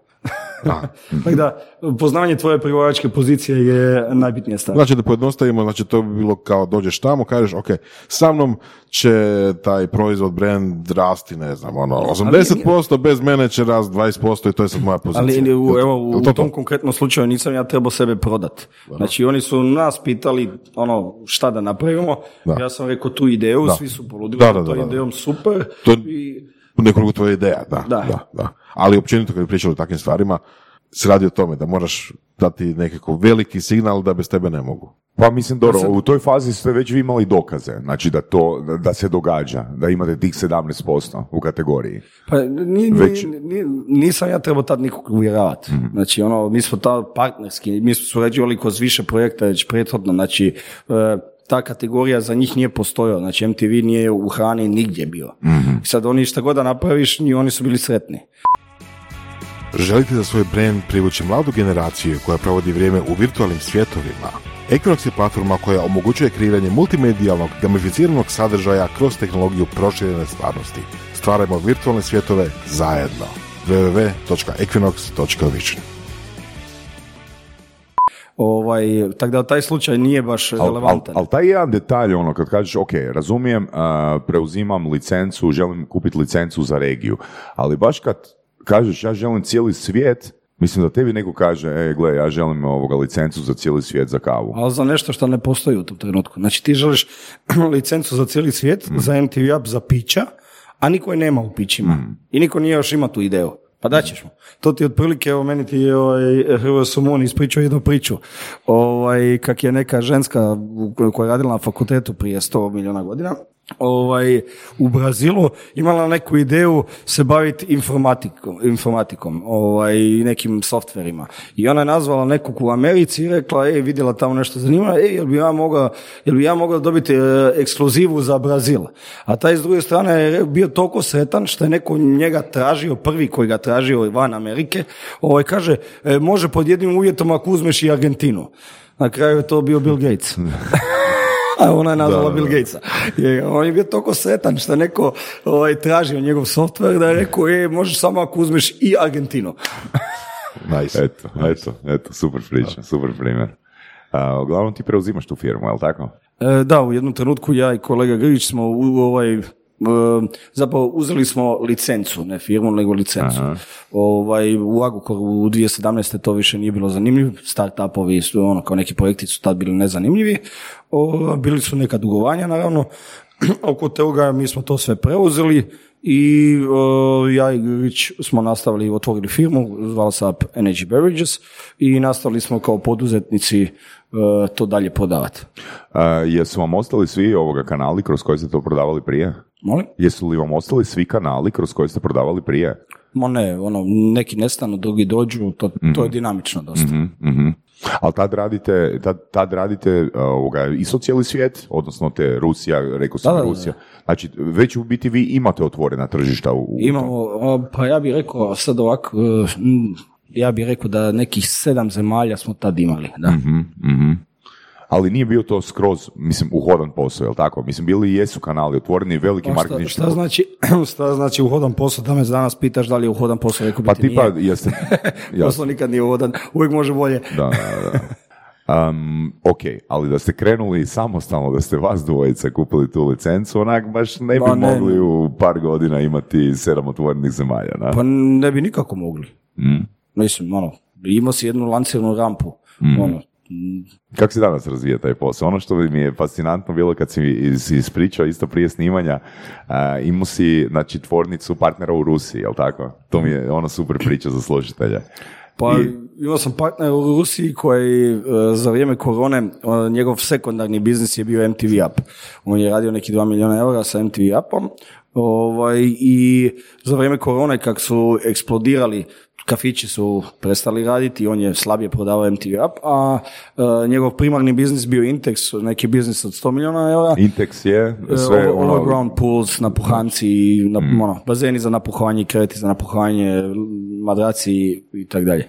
[laughs] Tako da, poznavanje tvoje pregovaračke pozicije je najbitnija stvar. Znači da pojednostavimo, znači to bi bilo kao dođeš tamo, kažeš, ok, sa mnom će taj proizvod, brand rasti, ne znam, ono, 80%, bez mene će rast 20% i to je sad moja pozicija. Ali u, evo, u to tom to? konkretnom slučaju nisam ja trebao sebe prodat. Znači oni su nas pitali ono šta da napravimo. Da. Ja sam rekao tu ideju, Da. svi su poludili Da, da, da, da, to da. idejom super. To- I nekoliko tvoja ideja, da, Da. Ali općenito kad bi pričali o takvim stvarima, se radi o tome da moraš dati nekako veliki signal da bez tebe ne mogu. Pa mislim, dobro, u toj fazi ste već vi imali dokaze, znači da to, da se događa, da imate tih 17% u kategoriji. Pa ni, Već- ni- ni- nisam ja trebao tad nikog uvjeravati. Znači, ono, mi smo ta partnerski, mi smo surađivali kroz više projekta već prethodno, znači, e, ta kategorija za njih nije postojala, znači MTV nije u hrani nigdje bio. I sad oni šta god da napraviš, ni oni su bili sretni. Želite za svoj brand privući mladu generaciju koja provodi vrijeme u virtualnim svjetovima? Equinox je platforma koja omogućuje kreiranje multimedijalnog, gamificiranog sadržaja kroz tehnologiju proširene stvarnosti. Stvarajmo virtualne svjetove zajedno. www.equinox.vision Ovaj, tako da taj slučaj nije baš Ali al, relevantan. al taj jedan detalj, ono, kad kažeš, ok, razumijem, a, preuzimam licencu, želim kupiti licencu za regiju, ali baš kad kažeš, ja želim cijeli svijet, mislim da tebi neko kaže, e, gle, ja želim ovoga licencu za cijeli svijet za kavu. ali za nešto što ne postoji u tom trenutku. Znači ti želiš [clears throat] licencu za cijeli svijet, za MTV Up, za pića, a niko je nema u pićima. I niko nije još ima tu ideju. Pa daćeš mu. To ti otprilike, evo meni ti je ovaj, Somon ispričao jednu priču. Ovaj, kak je neka ženska koja je radila na fakultetu prije 100 milijuna godina, ovaj, u Brazilu imala neku ideju se baviti informatikom, informatikom ovaj, nekim softverima. I ona je nazvala nekog u Americi i rekla, ej, vidjela tamo nešto zanimljivo, ej, jel bi ja mogao, jel bi ja mogao dobiti e, ekskluzivu za Brazil? A taj s druge strane je bio toliko sretan što je neko njega tražio, prvi koji ga tražio van Amerike, ovaj, kaže, e, može pod jednim uvjetom ako uzmeš i Argentinu. Na kraju je to bio Bill Gates. [laughs] A ona je nazvala Bill Gatesa. Je, on je bio toliko sretan što je neko ovaj, tražio njegov software da je rekao, e, možeš samo ako uzmeš i Argentinu. [laughs] Nice. Eto, eto, eto, super priča, super primjer. A, uglavnom ti preuzimaš tu firmu, jel tako? E, da, u jednom trenutku ja i kolega Grgić smo u ovaj, e, zapravo uzeli smo licencu, ne firmu, nego licencu. Ovaj, u Agrokoru u 2017. to više nije bilo zanimljivo, startupovi su ono, kao neki projekti su tad bili nezanimljivi, o, bili su neka dugovanja naravno, [clears throat] oko toga mi smo to sve preuzeli i o, ja i smo nastavili, otvorili firmu, zvala se Up Energy Beverages i nastavili smo kao poduzetnici e, to dalje prodavati. A, jesu vam ostali svi ovoga kanali kroz koje ste to prodavali prije? Molim? Jesu li vam ostali svi kanali kroz koje ste prodavali prije? Ma ne, ono, neki nestanu, drugi dođu, to, to je dinamično dosta. Mhm. Ali tad radite, tad, tad radite ovoga, isto cijeli svijet, odnosno te Rusija, rekao sam Da, da, da. Rusija. Znači, već u biti vi imate otvorena tržišta u, u. Imamo, pa ja bih rekao sad ovako, e, ja bih rekao da nekih sedam zemalja smo tad imali, da. Mhm, mhm. Ali nije bio to skroz, mislim, uhodan posao, jel tako? Mislim, bili i jesu kanali otvoreni, veliki Pa šta, marketing. šta znači, [clears throat] šta znači uhodan posao, da me danas pitaš da li je uhodan posao, rekao Pa ti tipa, jeste... [laughs] Posao nikad nije uhodan, uvijek može bolje. Da, da, da. Um, ok, ali da ste krenuli samostalno, da ste vas dvojica kupili tu licencu, onak baš ne bi Ma ne, mogli u par godina imati sedam otvorenih zemalja, da? Pa ne bi nikako mogli. Mm. Mislim, ono, imao si jednu lancirnu rampu, ono, mm, Kako se danas razvija taj posao? Ono što mi je fascinantno bilo kad si ispričao isto prije snimanja, a, imao si znači, tvornicu partnera u Rusiji, jel tako? To mi je ona super priča za složitelja. Pa I- imao sam partnera u Rusiji koji e, za vrijeme korone, e, njegov sekundarni biznis je bio MTV Up. On je radio neki 2 milijuna eura sa MTV Upom ovaj, i za vrijeme korone kak su eksplodirali, kafići su prestali raditi, on je slabije prodavao MTV Up, a e, njegov primarni biznis bio Intex, neki biznis od 100 milijuna eura. Intex je sve Sve ono... overground pools, napuhanci, na, ono, bazeni za napuhanje, kreti za napuhanje, madraci i tako dalje.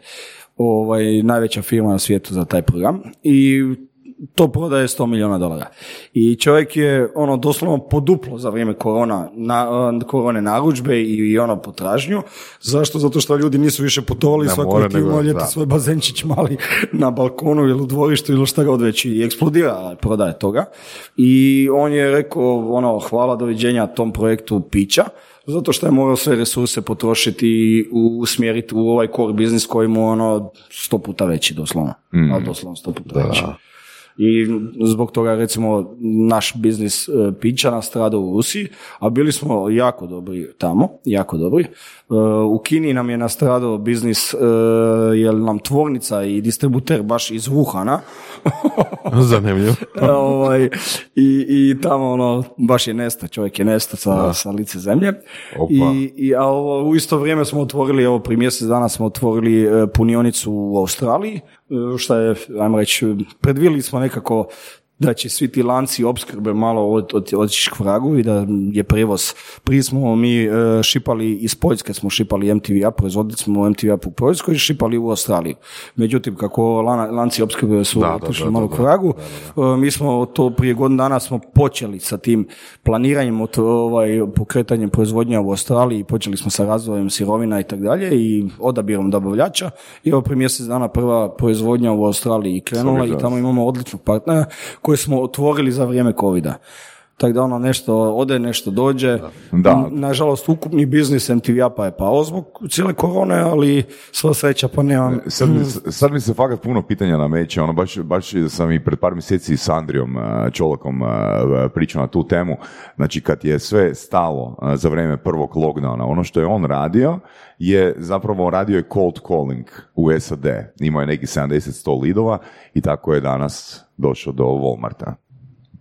Ovaj, najveća firma na svijetu za taj program i to prodaje 100 milijuna dolara. I čovjek je ono doslovno poduplo za vrijeme korona, na, korone narudžbe i, i ono potražnju. Zašto? Zato što ljudi nisu više putovali, svako je ljeti da. svoj bazenčić mali na balkonu ili u dvorištu ili šta god već i eksplodira prodaje toga. I on je rekao ono hvala doviđenja tom projektu pića zato što je morao sve resurse potrošiti i usmjeriti u ovaj core biznis koji mu ono sto puta veći doslovno. Ali doslovno sto puta veći. I zbog toga recimo naš biznis e, pića nastradao u Rusiji, a bili smo jako dobri tamo, jako dobri. E, U Kini nam je nastradao biznis e, jer nam tvornica i distributer baš iz Wuhana [laughs] Zanimljivo. [laughs] ovaj, i, i tamo ono, baš je nesta, čovjek je nesta sa, sa lice zemlje. Opa. I, i, a ovo, u isto vrijeme smo otvorili, evo prije mjesec dana smo otvorili punionicu u Australiji, šta je, ajmo reći, predvili smo nekako da će svi ti lanci opskrbe malo od, od, otići k vragu i da je prijevoz. Prije smo mi e, šipali iz Poljske, smo šipali MTV-a, proizvodili smo MTV-a u Poljskoj i šipali u Australiju. Međutim, kako lana- lanci opskrbe su Da, otišli da, malo da, k vragu, e, mi smo to prije godinu dana smo počeli sa tim planiranjem, od, ovaj, pokretanjem proizvodnja u Australiji, počeli smo sa razvojem sirovina i tako dalje i odabirom dobavljača i evo prije mjesec dana prva proizvodnja u Australiji krenula i tamo imamo odličnog partnera koje smo otvorili za vrijeme covida. Tako da ono nešto ode, nešto dođe. Da. Nažalost, ukupni biznis MTV pa je pao zbog cijele korone, ali sva sreća pa nemam... Sad mi, sad mi se fakat puno pitanja nameće, ono baš, baš sam i pred par mjeseci s Andrijom uh, Čolakom uh, pričao na tu temu, znači kad je sve stalo za vrijeme prvog lockdowna, ono što je on radio je zapravo radio je cold calling u SAD, imao je neki 70-100 lidova i tako je danas došao do Walmarta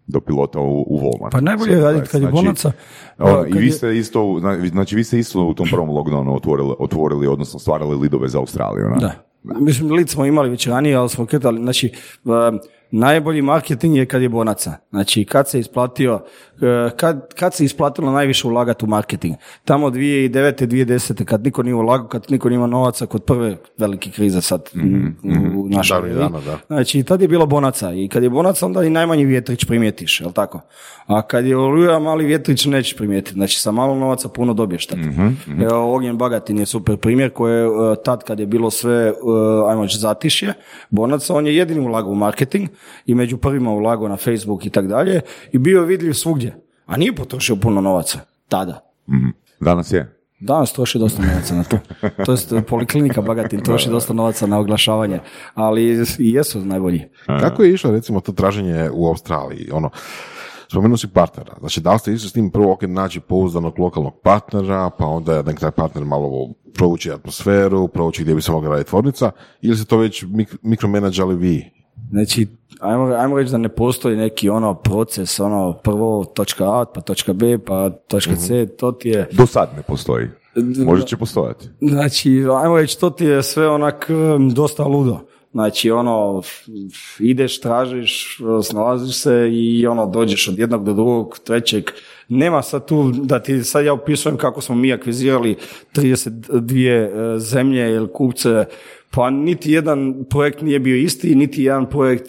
do pilota u, u Walmart. Pa najbolje je raditi kad je bonaca. ono, Pa, I vi ste isto, znači vi ste isto u tom prvom lockdownu otvorili, otvorili odnosno stvarali lidove za Australiju, ne? Da. Mislim, lid smo imali već ranije, ali smo kretali, znači, najbolji marketing je kad je bonaca. Znači, kad se isplatio, uh, kad, kad se isplatilo najviše ulagati u marketing. Tamo 2009. 2010. kad niko nije ulagao, kad niko nije imao novaca kod prve velike krize sad u- u našoj Davnih eri. dana, da. Znači, tad je bilo bonaca i kad je bonaca, onda i najmanji vjetrić primijetiš, jel tako? A kad je oluja, mali vjetrić nećeš primijetiti. Znači, sa malo novaca puno dobiješ tad. Evo, Ognjen Bagatin je super primjer koji je e, tad kad je bilo sve, uh, ajmo reći, zatišje, bonaca, on je jedini ulagao u marketing i među prvima ulagao na Facebook i tak dalje i bio je vidljiv svugdje. A nije potrošio puno novaca. Tada. Mhm. Danas je. Danas troši dosta novaca na to. To jest poliklinika Bagatin troši dosta novaca na oglašavanje, ali i jesu najbolji. Kako je išlo recimo to traženje u Australiji? Ono, spomenuo si partnera. Znači, da li ste išli s tim prvo ok, naći pouzdanog lokalnog partnera, pa onda nek taj partner malo prouči atmosferu, prouči gdje bi se mogla raditi tvornica, ili ste to već mik- mikromenadžali vi? Znači, ajmo, ajmo reći da ne postoji neki ono proces, ono prvo točka A, pa točka B, pa točka C, to ti je, Do sad ne postoji. Možda će postojati. znači, ajmo reći, to ti je sve onak dosta ludo. Znači, ono, ideš, tražiš, snalaziš se i ono, dođeš od jednog do drugog, trećeg. Nema sad tu, da ti sad ja opisujem kako smo mi akvizirali 32 e, zemlje ili kupce, pa niti jedan projekt nije bio isti, niti jedan projekt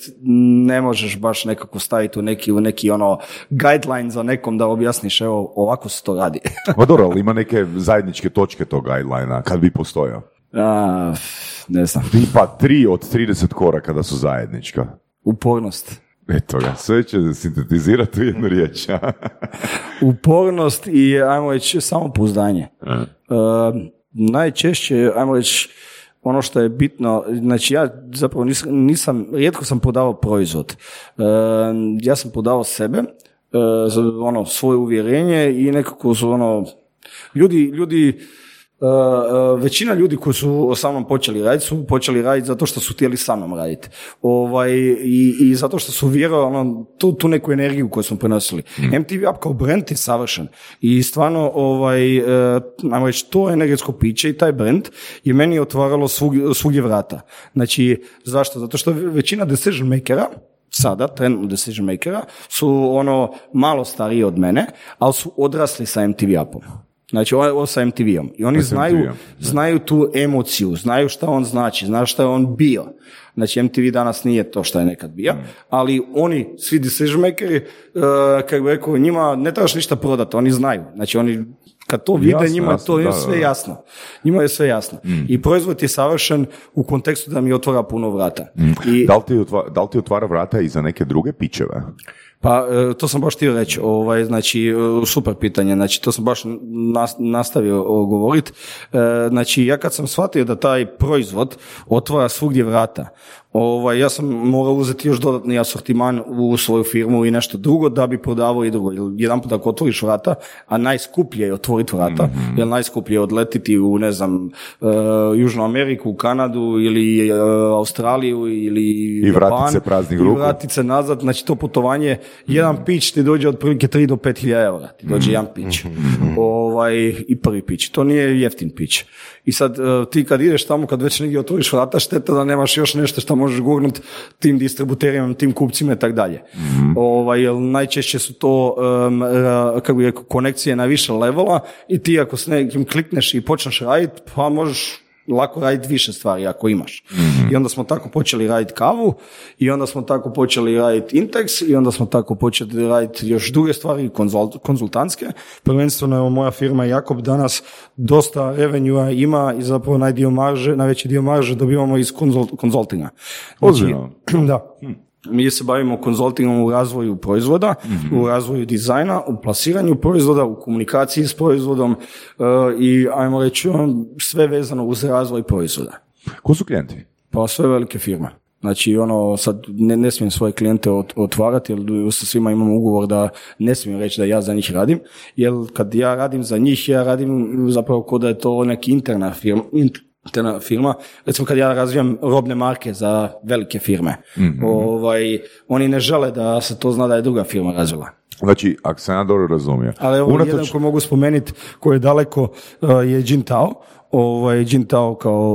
ne možeš baš nekako staviti u neki, u neki ono guideline za nekom da objasniš, evo, ovako se to radi. [laughs] Pa dobro, ali ima neke zajedničke točke tog guidelina, kad bi postojao. A, ne znam, Tipa tri od 30 koraka da su zajednička. upornost. Eto ga, sve će sintetizirati u jednu riječ. [laughs] upornost i ajmo reći samopouzdanje. E, najčešće, ajmo reći, ono što je bitno, znači ja zapravo nisam, nisam rijetko sam podavao proizvod. E, ja sam podavao sebe, e, za ono svoje uvjerenje i nekako su ono ljudi, ljudi Uh, uh, većina ljudi koji su sa mnom počeli raditi su počeli raditi zato što su htjeli sa mnom raditi. Ovaj, i, I zato što su vjerovali ono, tu, tu neku energiju koju smo prenosili. MTV Up kao brand je savršen. I stvarno, ovaj, uh, ajmo reći, to energetsko piće i taj brand je meni otvaralo svugdje, svugdje vrata. Znači, zašto? Zato što većina decision makera sada, trenutno decision makera, su ono malo stariji od mene, ali su odrasli sa MTV Upom. Znači, ovo ovo sa MTV-om. I oni znaju, MTV-om, znaju tu emociju, znaju šta on znači, znaju šta je on bio. Znači, MTV danas nije to što je nekad bio, Mm. ali oni, svi decision makeri, uh, kako bi rekao, njima ne trebaš ništa prodati, oni znaju. Znači, oni kad to vide, Jasno, njima jasno, to je da, sve jasno. Njima je sve jasno. Mm. I proizvod je savršen u kontekstu da mi otvara puno vrata. I, Mm. Da li, ti otva- da li ti otvara vrata i za neke druge pićeve? Pa, e, to sam baš htio reći, ovaj, znači, e, super pitanje, znači, to sam baš nas- nastavio govoriti. Znači, ja kad sam shvatio da taj proizvod otvara svugdje vrata, Ovaj, ja sam morao uzeti još dodatni asortiman u svoju firmu i nešto drugo da bi prodavao i drugo. Jer jedan put ako otvoriš vrata, a najskuplje je otvoriti vrata, Mhm. jer najskuplje je odletiti u, ne znam, uh, Južnu Ameriku, Kanadu ili uh, Australiju ili I Japan. se praznih I vratit se nazad, znači to putovanje, jedan pić ti dođe otprilike 3 do 5 hiljada eura, ti dođe jedan pić. Ovaj, I prvi pić, to nije jeftin pić. I sad uh, ti kad ideš tamo, kad već negdje otvoriš vrata, šteta da nemaš još nešto što možeš gurnut tim distributerima, tim kupcima i tak dalje. Ovaj, jer najčešće su to um, kako rekao, konekcije na više levela i ti ako s nekim klikneš i počneš raditi, pa možeš lako raditi više stvari ako imaš. I onda smo tako počeli raditi kavu i onda smo tako počeli raditi Intex i onda smo tako počeli raditi još druge stvari konzult, konzultantske. Prvenstveno moja firma Jakob danas dosta revenue ima i zapravo najdio marže, najveći dio marže dobivamo iz konzult, konzultinga. Ozbiljno? [clears throat] da. Mi se bavimo konzultingom u razvoju proizvoda, u razvoju dizajna, u plasiranju proizvoda, u komunikaciji s proizvodom e, i ajmo reći ono, sve vezano uz razvoj proizvoda. Ko su klijenti? Pa sve velike firme. Znači, ono, sad ne, ne smijem svoje klijente ot- otvarati, jer sa svima imam ugovor da ne smijem reći da ja za njih radim, jer kad ja radim za njih, ja radim zapravo kod da je to neki interna firma, interna firma. Recimo kad ja razvijam robne marke za velike firme, ovaj, oni ne žele da se to zna da je druga firma razvila. Znači, ako sam ja dobro razumio. Ali evo unatoč- jedan koji mogu spomenuti koji je daleko uh, je Jintao. Ovaj, Jintao kao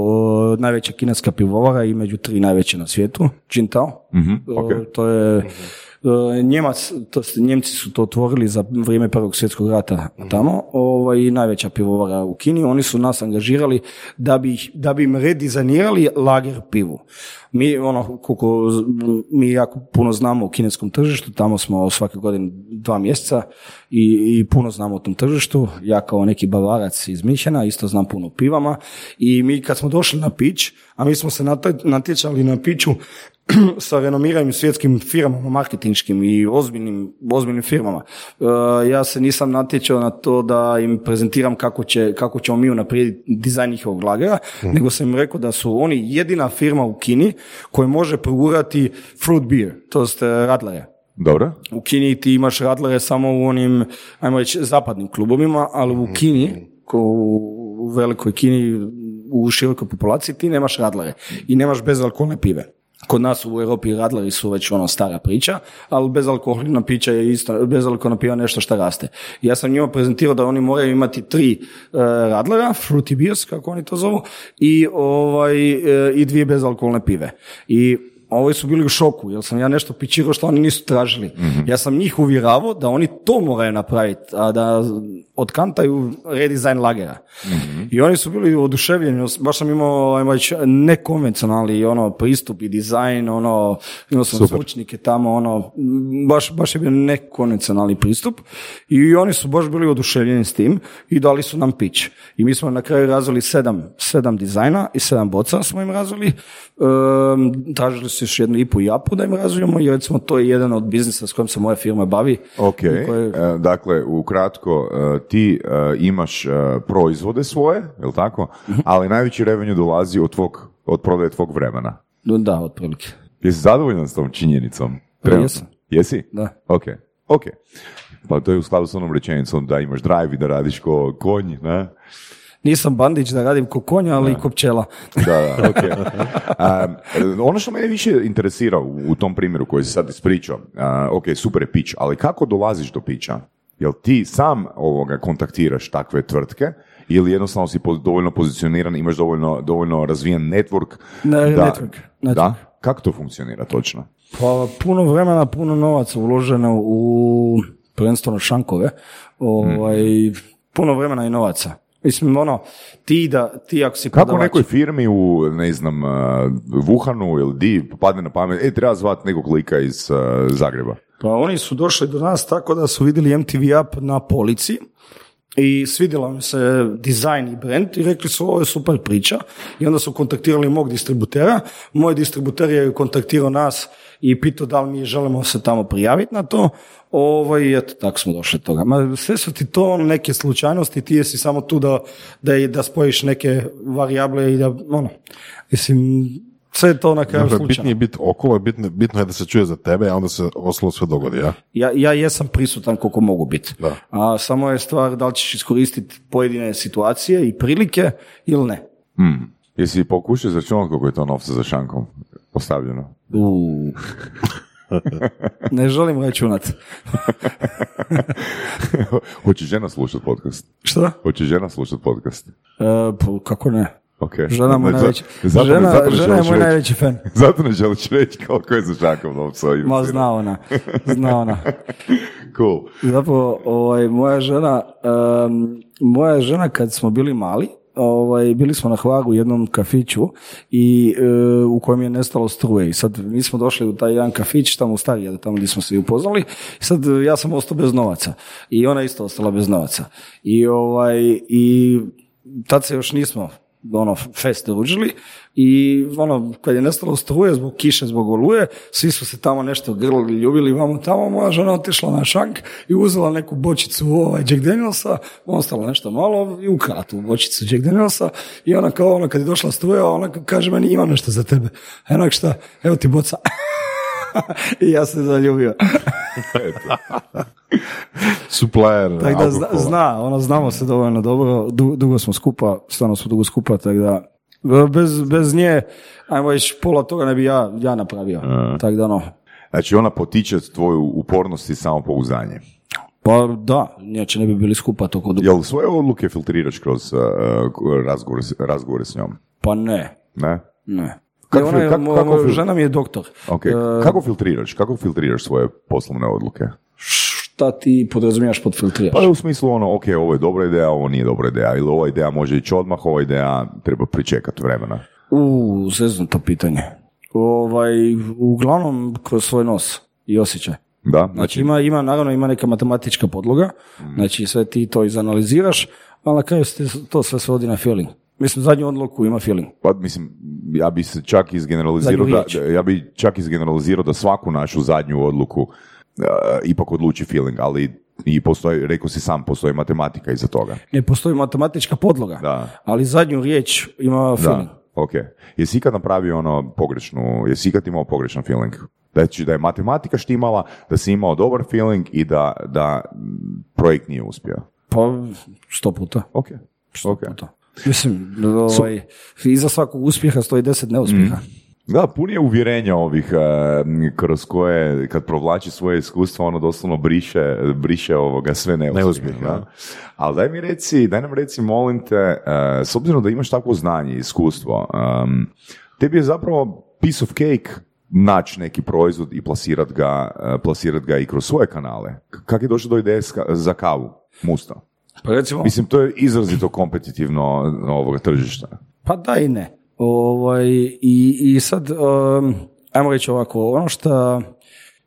uh, najveća kineska pivovara i među tri najveće na svijetu. Jintao. Mhm, Uh, ok. to je uh, Njemac, to, s- Njemci su to otvorili za vrijeme Prvog svjetskog rata tamo ovaj, najveća pivovara u Kini. Oni su nas angažirali da bi, da bi im redizajnirali lager pivu. Mi, ono, koliko mi jako puno znamo o kineskom tržištu, tamo smo svake godine dva mjeseca i, i puno znamo o tom tržištu. Ja kao neki bavarac iz Mišena isto znam puno pivama i mi kad smo došli na pić, a mi smo se natječali na piću [clears throat] sa renomiranim svjetskim firmama, marketinškim i ozbiljnim, ozbiljnim firmama. E, ja se nisam natječao na to da im prezentiram kako, će, kako ćemo mi unaprijediti dizajn njihovog lagera, nego sam im rekao da su oni jedina firma u Kini koja može progurati fruit beer, to jest e, radlere. Dobro. U Kini ti imaš radlere samo u onim, ajmo reći, zapadnim klubovima, ali u Kini, ko u velikoj Kini, u širokoj populaciji, ti nemaš radlere i nemaš bezalkoholne pive. Kod nas u Europi radleri su već ono stara priča, ali bezalkoholna pića je isto, bezalkoholna piva nešto što raste. Ja sam njima prezentirao da oni moraju imati tri e, radlera, fruity beers, kako oni to zovu, i, ovaj, e, i dvije bezalkoholne pive. I ovi su bili u šoku, jer sam ja nešto pičirao što oni nisu tražili. Ja sam njih uvjeravao da oni to moraju napraviti, a da otkantaju redizajn lagera. I oni su bili oduševljeni, baš sam imao ajmo reći, nekonvencionalni ono, pristup i dizajn, ono, imao sam zvučnike tamo, ono, baš, baš je bio nekonvencionalni pristup i oni su baš bili oduševljeni s tim i dali su nam pić. I mi smo na kraju razvili sedam, sedam dizajna i sedam boca smo im razvili. Ehm, tražili su još jednu ipu i japu da im razvijemo i recimo to je jedan od biznisa s kojim se moja firma bavi. Ok, koje- e, dakle, ukratko, e, ti e, imaš proizvode svoje, jel tako? Mhm. Ali najveći revenue dolazi od, tvog, od prodaje tvog vremena. Da, otprilike. Jesi zadovoljan s tom činjenicom? Trenutno? jesam. Jesi? Da. Ok, ok. Pa to je u skladu s onom rečenicom da imaš drive i da radiš ko konj, ne? Nisam bandić da radim ko konja, ali i ko pčela. Da, da, [laughs] ok. A, ono što mene više interesira u, u tom primjeru koji si sad ispričao, a, ok, super je pić, ali kako dolaziš do pića? Jel ti sam ovoga kontaktiraš takve tvrtke ili jednostavno si dovoljno pozicioniran, imaš dovoljno, dovoljno razvijen network? Ne, da, network, network. Da? Kako to funkcionira točno? Pa puno vremena, puno novaca uloženo u prvenstveno šankove, ovaj, puno vremena i novaca. Mislim, ono, ti da, ti ako si Kako u nekoj firmi u, ne znam, uh, Wuhanu ili di padne na pamet, e, treba zvati nekog lika iz uh, Zagreba. Pa oni su došli do nas tako da su vidjeli MTV Up na polici i svidjela mi se dizajn i brand i rekli su ovo je super priča i onda su kontaktirali mog distributera. Moj distributer je kontaktirao nas i pitao da li mi želimo se tamo prijaviti na to. Ovo, I eto, tako smo došli do toga. Ma, sve su ti to neke slučajnosti, ti jesi samo tu da, da, da spojiš neke varijable i da, ono, mislim, Sve je to na kraju Dakle, bitnije je biti okolo, bitno, bitno je da se čuje za tebe, a onda se ostalo sve dogodi, ja? Ja, ja jesam prisutan koliko mogu biti. Da. A samo je stvar da li ćeš iskoristiti pojedine situacije i prilike ili ne. Hmm. Jesi pokušao izračunati koliko je to novca za šankom postavljeno? U. [laughs] ne želim računat. [laughs] Hoće žena slušati podcast? Šta? Hoće žena slušati podcast? E, pa, kako ne? Ok. Žena mu najveći, zato- žena, zato ne žena je moj najveći fan. [laughs] Zato ne želiš reći koliko je za šankom novca. Ma zna ona, zna ona. Cool. Zapravo, ovaj, moja žena, em, moja žena kad smo bili mali, ovaj, bili smo na Hvaru u jednom kafiću i e, u kojem je nestalo struje. I sad mi smo došli u taj jedan kafić tamo u Starije, tamo gdje smo se upoznali. I sad e, ja sam ostao bez novaca. I ona isto ostala bez novaca. I ovaj i tad se još nismo ono fest i ono kad je nestalo struje zbog kiše, zbog oluje, svi su se tamo nešto grlili, ljubili vamo tamo, moja žena otišla na šank i uzela neku bočicu ovaj Jack Danielsa, ostalo nešto malo i ukrala tu bočicu Jack Danielsa i ona kao ono kad je došla struja, ona kaže meni imam nešto za tebe. A onak šta, evo ti boca. [laughs] I ja se zaljubio. Supplier, Tako da zna, zna, ono, znamo se dovoljno dobro, du- dugo smo skupa, stvarno smo dugo skupa, tako da bez, bez nje, ajmo reći, pola toga ne bi ja, ja napravio. Tako da ono, Znači ona potiče tvoju upornost i samopouzdanje. pa da, inače ne bi bili skupa toliko dugo. Jel svoje odluke filtriraš kroz uh, razgovore, s- razgovore s njom? Pa ne, Ne? ne. Kako- Ona je- kako- mo- kako fil- žena mi je doktor. Ok. E, Kako filtriraš? Kako filtriraš svoje poslovne odluke? šta ti podrazumijaš pod filtriraš? Pa u smislu ono, ok, ovo je dobra ideja, ovo nije dobra ideja, ili ova ideja može ići odmah, ova ideja treba pričekati vremena. U, zeznuto pitanje. Ovaj, uglavnom kroz svoj nos i osjećaj. Da? Znači ima, ima, naravno ima neka matematička podloga, znači sve ti to izanaliziraš, ali na kraju to sve svodi na feeling. Mislim, zadnju odluku ima feeling. Pa mislim, ja bi se čak izgeneralizirao da, ja bi čak izgeneralizirao da svaku našu zadnju odluku uh, ipak odluči feeling, ali i postoji, rekao si sam, postoji matematika iza toga. Ne postoji matematička podloga, Da. ali zadnju riječ ima feeling. Da, ok. Jesi ikad napravio ono pogrešnu, jesi ikad imao pogrešan feeling? Znači da je matematika štimala, da si imao dobar feeling i da, da projekt nije uspio. Pa sto puta. Ok, ok. puta. Mislim, ovaj, iza svakog uspjeha stoji deset neuspjeha. Da, pun je uvjerenja ovih eh, kroz koje kad provlači svoje iskustvo ono doslovno briše, briše ovoga sve. Neuspjehe, da. Ali daj mi reci, daj nam reci molim te, eh, s obzirom da imaš takvo znanje i iskustvo, tebi je zapravo piece of cake naći neki proizvod i plasirat ga, eh, plasirat ga i kroz svoje kanale. Kako je došlo do ideje za kavu? Musta. Pa recimo, Mislim, to je izrazito kompetitivno ovoga tržišta. Pa da i ne. Ovaj, i, I sad, um, ajmo reći ovako, ono šta,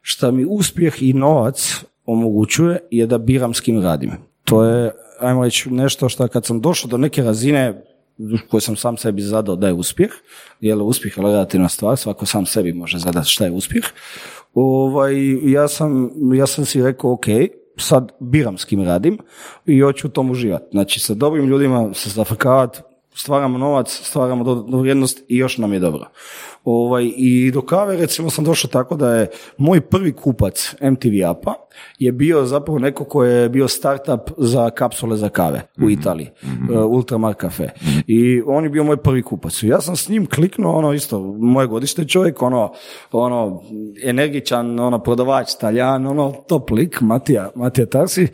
šta mi uspjeh i novac omogućuje je da biram s kim radim. To je, ajmo reći, nešto što kad sam došao do neke razine koju sam sam sebi zadao da je uspjeh, jer uspjeh je relativna stvar, svako sam sebi može zadati šta je uspjeh. Ovaj, ja, sam, ja sam si rekao, ok, sad biram s kim radim i hoću u tom uživati. Znači, sa dobrim ljudima se zafrkavati, stvaramo novac, stvaramo vrijednost i još nam je dobro. Ovaj, I do kave recimo sam došao tako da je moj prvi kupac MTV apa je bio zapravo neko ko je bio startup za kapsule za kave u Italiji, uh, Ultramar Cafe. I on je bio moj prvi kupac. Ja sam s njim kliknuo, ono isto, moje godište čovjek, ono, ono, energičan, ono, prodavač, taljan, ono, top lik, Matija, Matija Tarsi,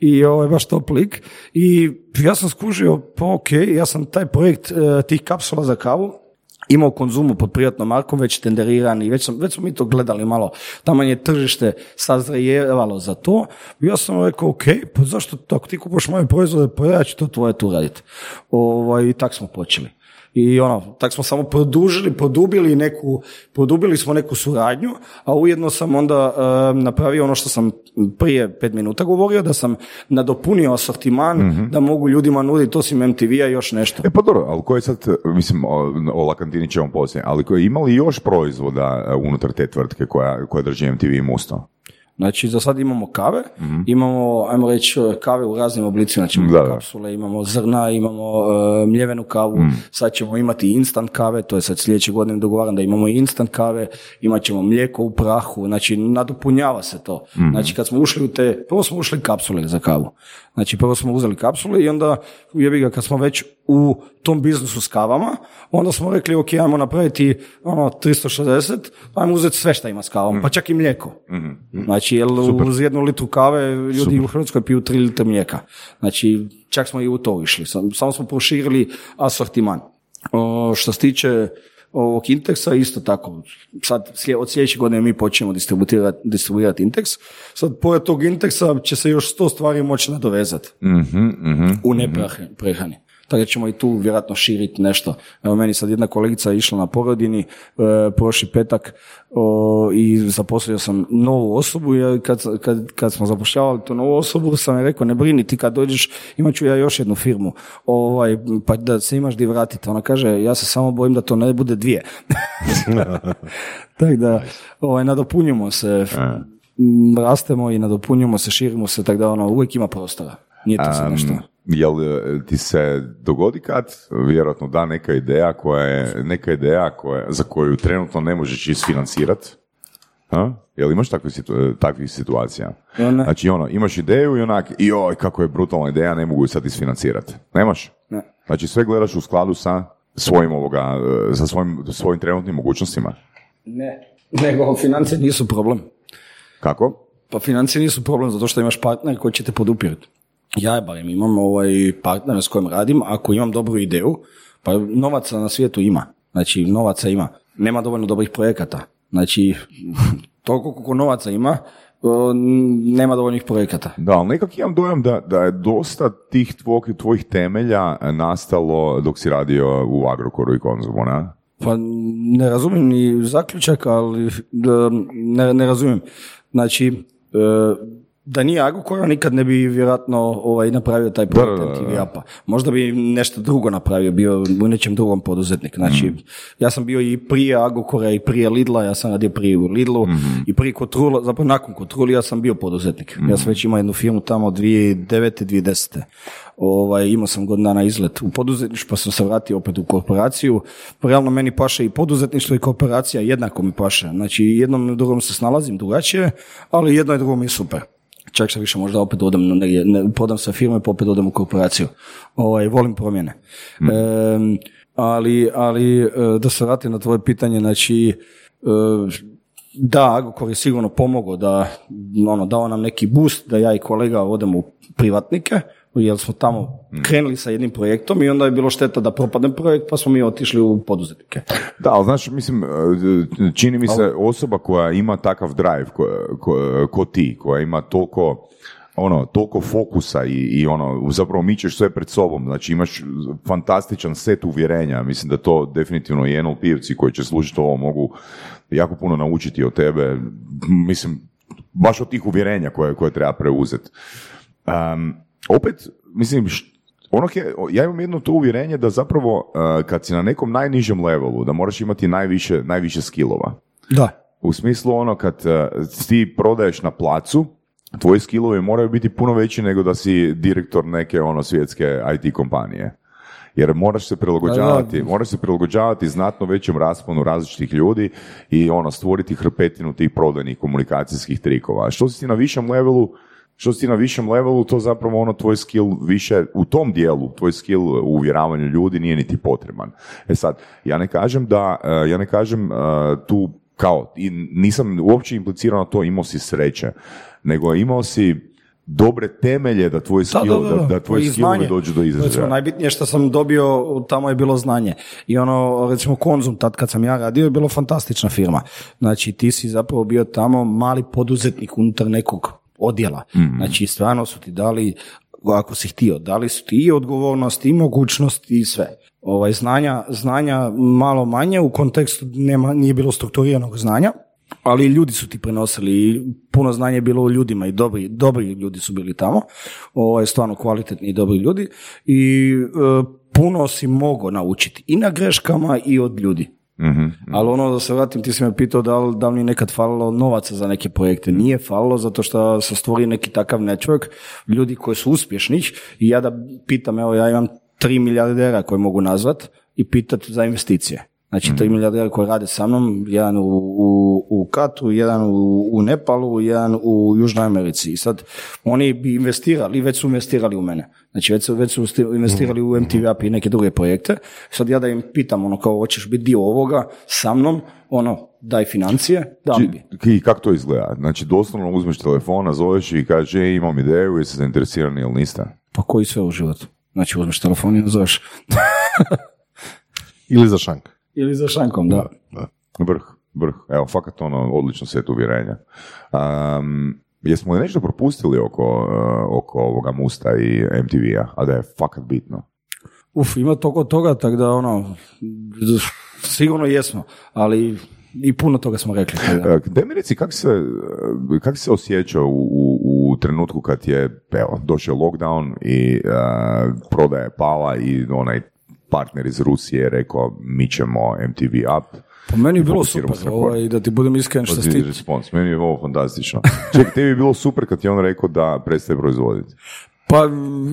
i ovo je baš top lik. I ja sam skužio, pa ok, ja sam taj projekt eh, tih kapsula za kavu imao konzumu pod prijatnom markom, već tenderiran i već, sam, već smo mi to gledali malo. Tamo je tržište sazrejevalo za to. Ja sam rekao, ok, pa zašto to, ako ti kupaš moje proizvode, pa ja ću to tvoje tu raditi. Ovaj, I tak smo počeli. I ono, tak smo samo produžili, produbili neku, produbili smo neku suradnju, a ujedno sam onda e, napravio ono što sam prije pet minuta govorio, da sam nadopunio asortiman, da mogu ljudima nuditi osim MTV-a još nešto. E pa dobro, ali koje sad, mislim, o, o Lakantini ćemo poslije, ali koje imali još proizvoda e, unutar te tvrtke koja, koja drži MTV i Musto? Znači, za sad imamo kave, imamo, ajmo reći, kave u raznim oblicima, znači imamo Da, da. kapsule, imamo zrna, imamo e, mljevenu kavu, sad ćemo imati instant kave, to je sad sljedeće godine dogovaram da imamo instant kave, imat ćemo mlijeko u prahu, znači nadopunjava se to. Znači, kad smo ušli u te, prvo smo ušli kapsule za kavu. Znači, prvo smo uzeli kapsule i onda, jebi ga, kad smo već u tom biznisu s kavama, onda smo rekli, ok, ajmo napraviti ono 360, ajmo uzeti sve što ima s kavom, pa čak i mlijeko. Znači, jer uz jednu litru kave ljudi u Hrvatskoj piju 3 litre mlijeka. Znači, čak smo i u to išli. Sam- Samo smo proširili asortiman. O, što se tiče ovog Inteksa, isto tako. Sad, od sljedeće godine mi počnemo distribuirati, distribuirati Inteks. Sad, pored tog Inteksa će se još sto stvari moći nadovezati u neprehrani. Tako da ćemo i tu vjerojatno širiti nešto. Evo meni sad jedna kolegica je išla na porodini e, prošli petak o, i zaposlio sam novu osobu i kad, kad, kad smo zapošljavali tu novu osobu sam je rekao ne brini ti kad dođeš imat ću ja još jednu firmu ovaj, pa da se imaš di vratiti. Ona kaže ja se samo bojim da to ne bude dvije. [laughs] Tako da ovaj, nadopunjujemo se, rastemo i nadopunjujemo se, širimo se, tako da ono, uvijek ima prostora. Nije to sad nešto. Jel e, ti se dogodi kad, vjerojatno da, neka ideja koja je, neka ideja koja, za koju trenutno ne možeš isfinancirati? Ha? Jel imaš takvih, situ- takvih situacija? Ja, ne. Znači ono, imaš ideju i onak, joj, kako je brutalna ideja, ne mogu ju sad isfinancirati. Nemaš? Ne. Znači sve gledaš u skladu sa svojim ovoga, e, sa svojim, svojim trenutnim mogućnostima. Ne, nego financije nisu problem. Kako? Pa financije nisu problem zato što imaš partner koji će te podupirati. Ja barem imam ovaj partner s kojim radim, ako imam dobru ideju, pa novaca na svijetu ima. Znači, novaca ima. Nema dovoljno dobrih projekata. Znači, [laughs] toliko koliko novaca ima, nema dovoljnih projekata. Da, ali nekak imam dojam da, da je dosta tih tvog, tvojih temelja e, nastalo dok si radio u Agrokoru i Konzumu, ne? Pa ne razumijem ni zaključak, ali ne, ne razumijem. Znači, e, da nije Agrokora nikad ne bi vjerojatno ovaj, napravio taj projekt Apa. Možda bi nešto drugo napravio, bio u nečem drugom poduzetnik. Znači, Mm. ja sam bio i prije Agrokora i prije Lidla, ja sam radio prije u Lidlu Mhm. i prije Kotrula, zapravo nakon Kotruli ja sam bio poduzetnik. Ja Mhm. sam već imao jednu firmu tamo 2009. 2010. Ovaj, imao sam godinu dana izlet u poduzetništvu, pa sam se vratio opet u korporaciju. Realno meni paše i poduzetništvo i korporacija, jednako mi paše. Znači, jednom i drugom se snalazim drugačije, ali jedno i drugo mi je super. Čak što više možda opet odem na negdje, ne, prodam sve firme pa opet odem u korporaciju. Ovaj, volim promjene. Em, ali, ali e, da se vratim na tvoje pitanje, znači, e, da, Agrokor je sigurno pomogao da, ono, dao nam neki boost da ja i kolega odemo u privatnike, jer smo tamo krenuli sa jednim projektom i onda je bilo šteta da propadne projekt, pa smo mi otišli u poduzetnike. Da, ali znaš, mislim, e, čini mi se osoba koja ima takav drive ko, ko, ko ti, koja ima toliko ono, toliko fokusa i, i ono, zapravo mičeš sve pred sobom, znači imaš fantastičan set uvjerenja, mislim da to definitivno i NLP-evci koji će služiti ovo mogu jako puno naučiti od tebe, mislim, baš od tih uvjerenja koje, koje treba preuzeti. Um, opet, mislim, ono je, ja imam jedno to uvjerenje da zapravo uh, kad si na nekom najnižem levelu, da moraš imati najviše, najviše skillova. Da. U smislu ono kad uh, ti prodaješ na placu, tvoji skillovi moraju biti puno veći nego da si direktor neke ono svjetske IT kompanije. Jer moraš se prilagođavati, moraš se prilagođavati znatno većem rasponu različitih ljudi i ono stvoriti hrpetinu tih prodajnih komunikacijskih trikova. A Što si ti na višem levelu, što si na višem levelu, to zapravo ono tvoj skill više, u tom dijelu, tvoj skill u uvjeravanju ljudi nije niti potreban. E sad, ja ne kažem da, eh, ja ne kažem eh, tu kao, i nisam uopće implicirao na to imao si sreće, nego imao si dobre temelje da tvoj skill, da, da, tvoji I skillovi znanje. dođu do Recimo, izražaja. najbitnije što sam dobio tamo je bilo znanje. I ono, recimo Konzum, tad kad sam ja radio, je bilo fantastična firma. Znači, ti si zapravo bio tamo mali poduzetnik unutar nekog odjela. Znači, stvarno su ti dali, ako si htio, dali su ti i odgovornost, i mogućnost, i sve. Ovaj, znanja, znanja malo manje, u kontekstu nema, nije bilo strukturiranog znanja, ali ljudi su ti prenosili i puno znanja je bilo u ljudima i dobri, dobri ljudi su bili tamo, ovaj, stvarno kvalitetni i dobri ljudi i e, puno si mogao naučiti i na greškama i od ljudi. Mhm. Ali ono da se vratim, ti si me pitao da li, da li mi nekad falilo novaca za neke projekte. Nije falilo zato što se stvori neki takav network, ljudi koji su uspješni i ja da pitam, evo ja imam tri milijardera koje mogu nazvat i pitat za investicije. Znači, tri milijardera koji rade sa mnom, jedan u, u, u Katu, jedan u, u Nepalu, jedan u Južnoj Americi. I sad, oni bi investirali, već su investirali u mene. Znači, već su, već su sti- investirali u MTV Up i neke druge projekte. Sad ja da im pitam, ono, kao, hoćeš biti dio ovoga sa mnom, ono, daj financije, dam bi. I kako to izgleda? Znači, doslovno uzmeš telefon, nazoveš i kaže, "E, imam ideju, jesi zainteresirani ili niste? Pa koji sve u životu? Znači, uzmeš telefon i nazoveš. [laughs] Ili za šank. Ili za šankom, da. Vrh, vrh. Evo, fakat ono, odlično set uvjerenja. Um, jesmo li nešto propustili oko, uh, oko ovoga Musta i MTV-a, a da je fakat bitno? Uf, ima toliko toga, tako da ono, sigurno jesmo, ali i puno toga smo rekli. da. E, Daj mi reci, kako se, kak se osjećao u, u, u trenutku kad je, evo, došao lockdown i e, prodaja je pala i onaj partner iz Rusije je rekao mi ćemo MTV up. Po meni je bilo super, ovaj, da ti budem iskren što tiče. respons. Meni je ovo fantastično. Čekaj, tebi je bilo super kad je on rekao da prestaje proizvoditi. Pa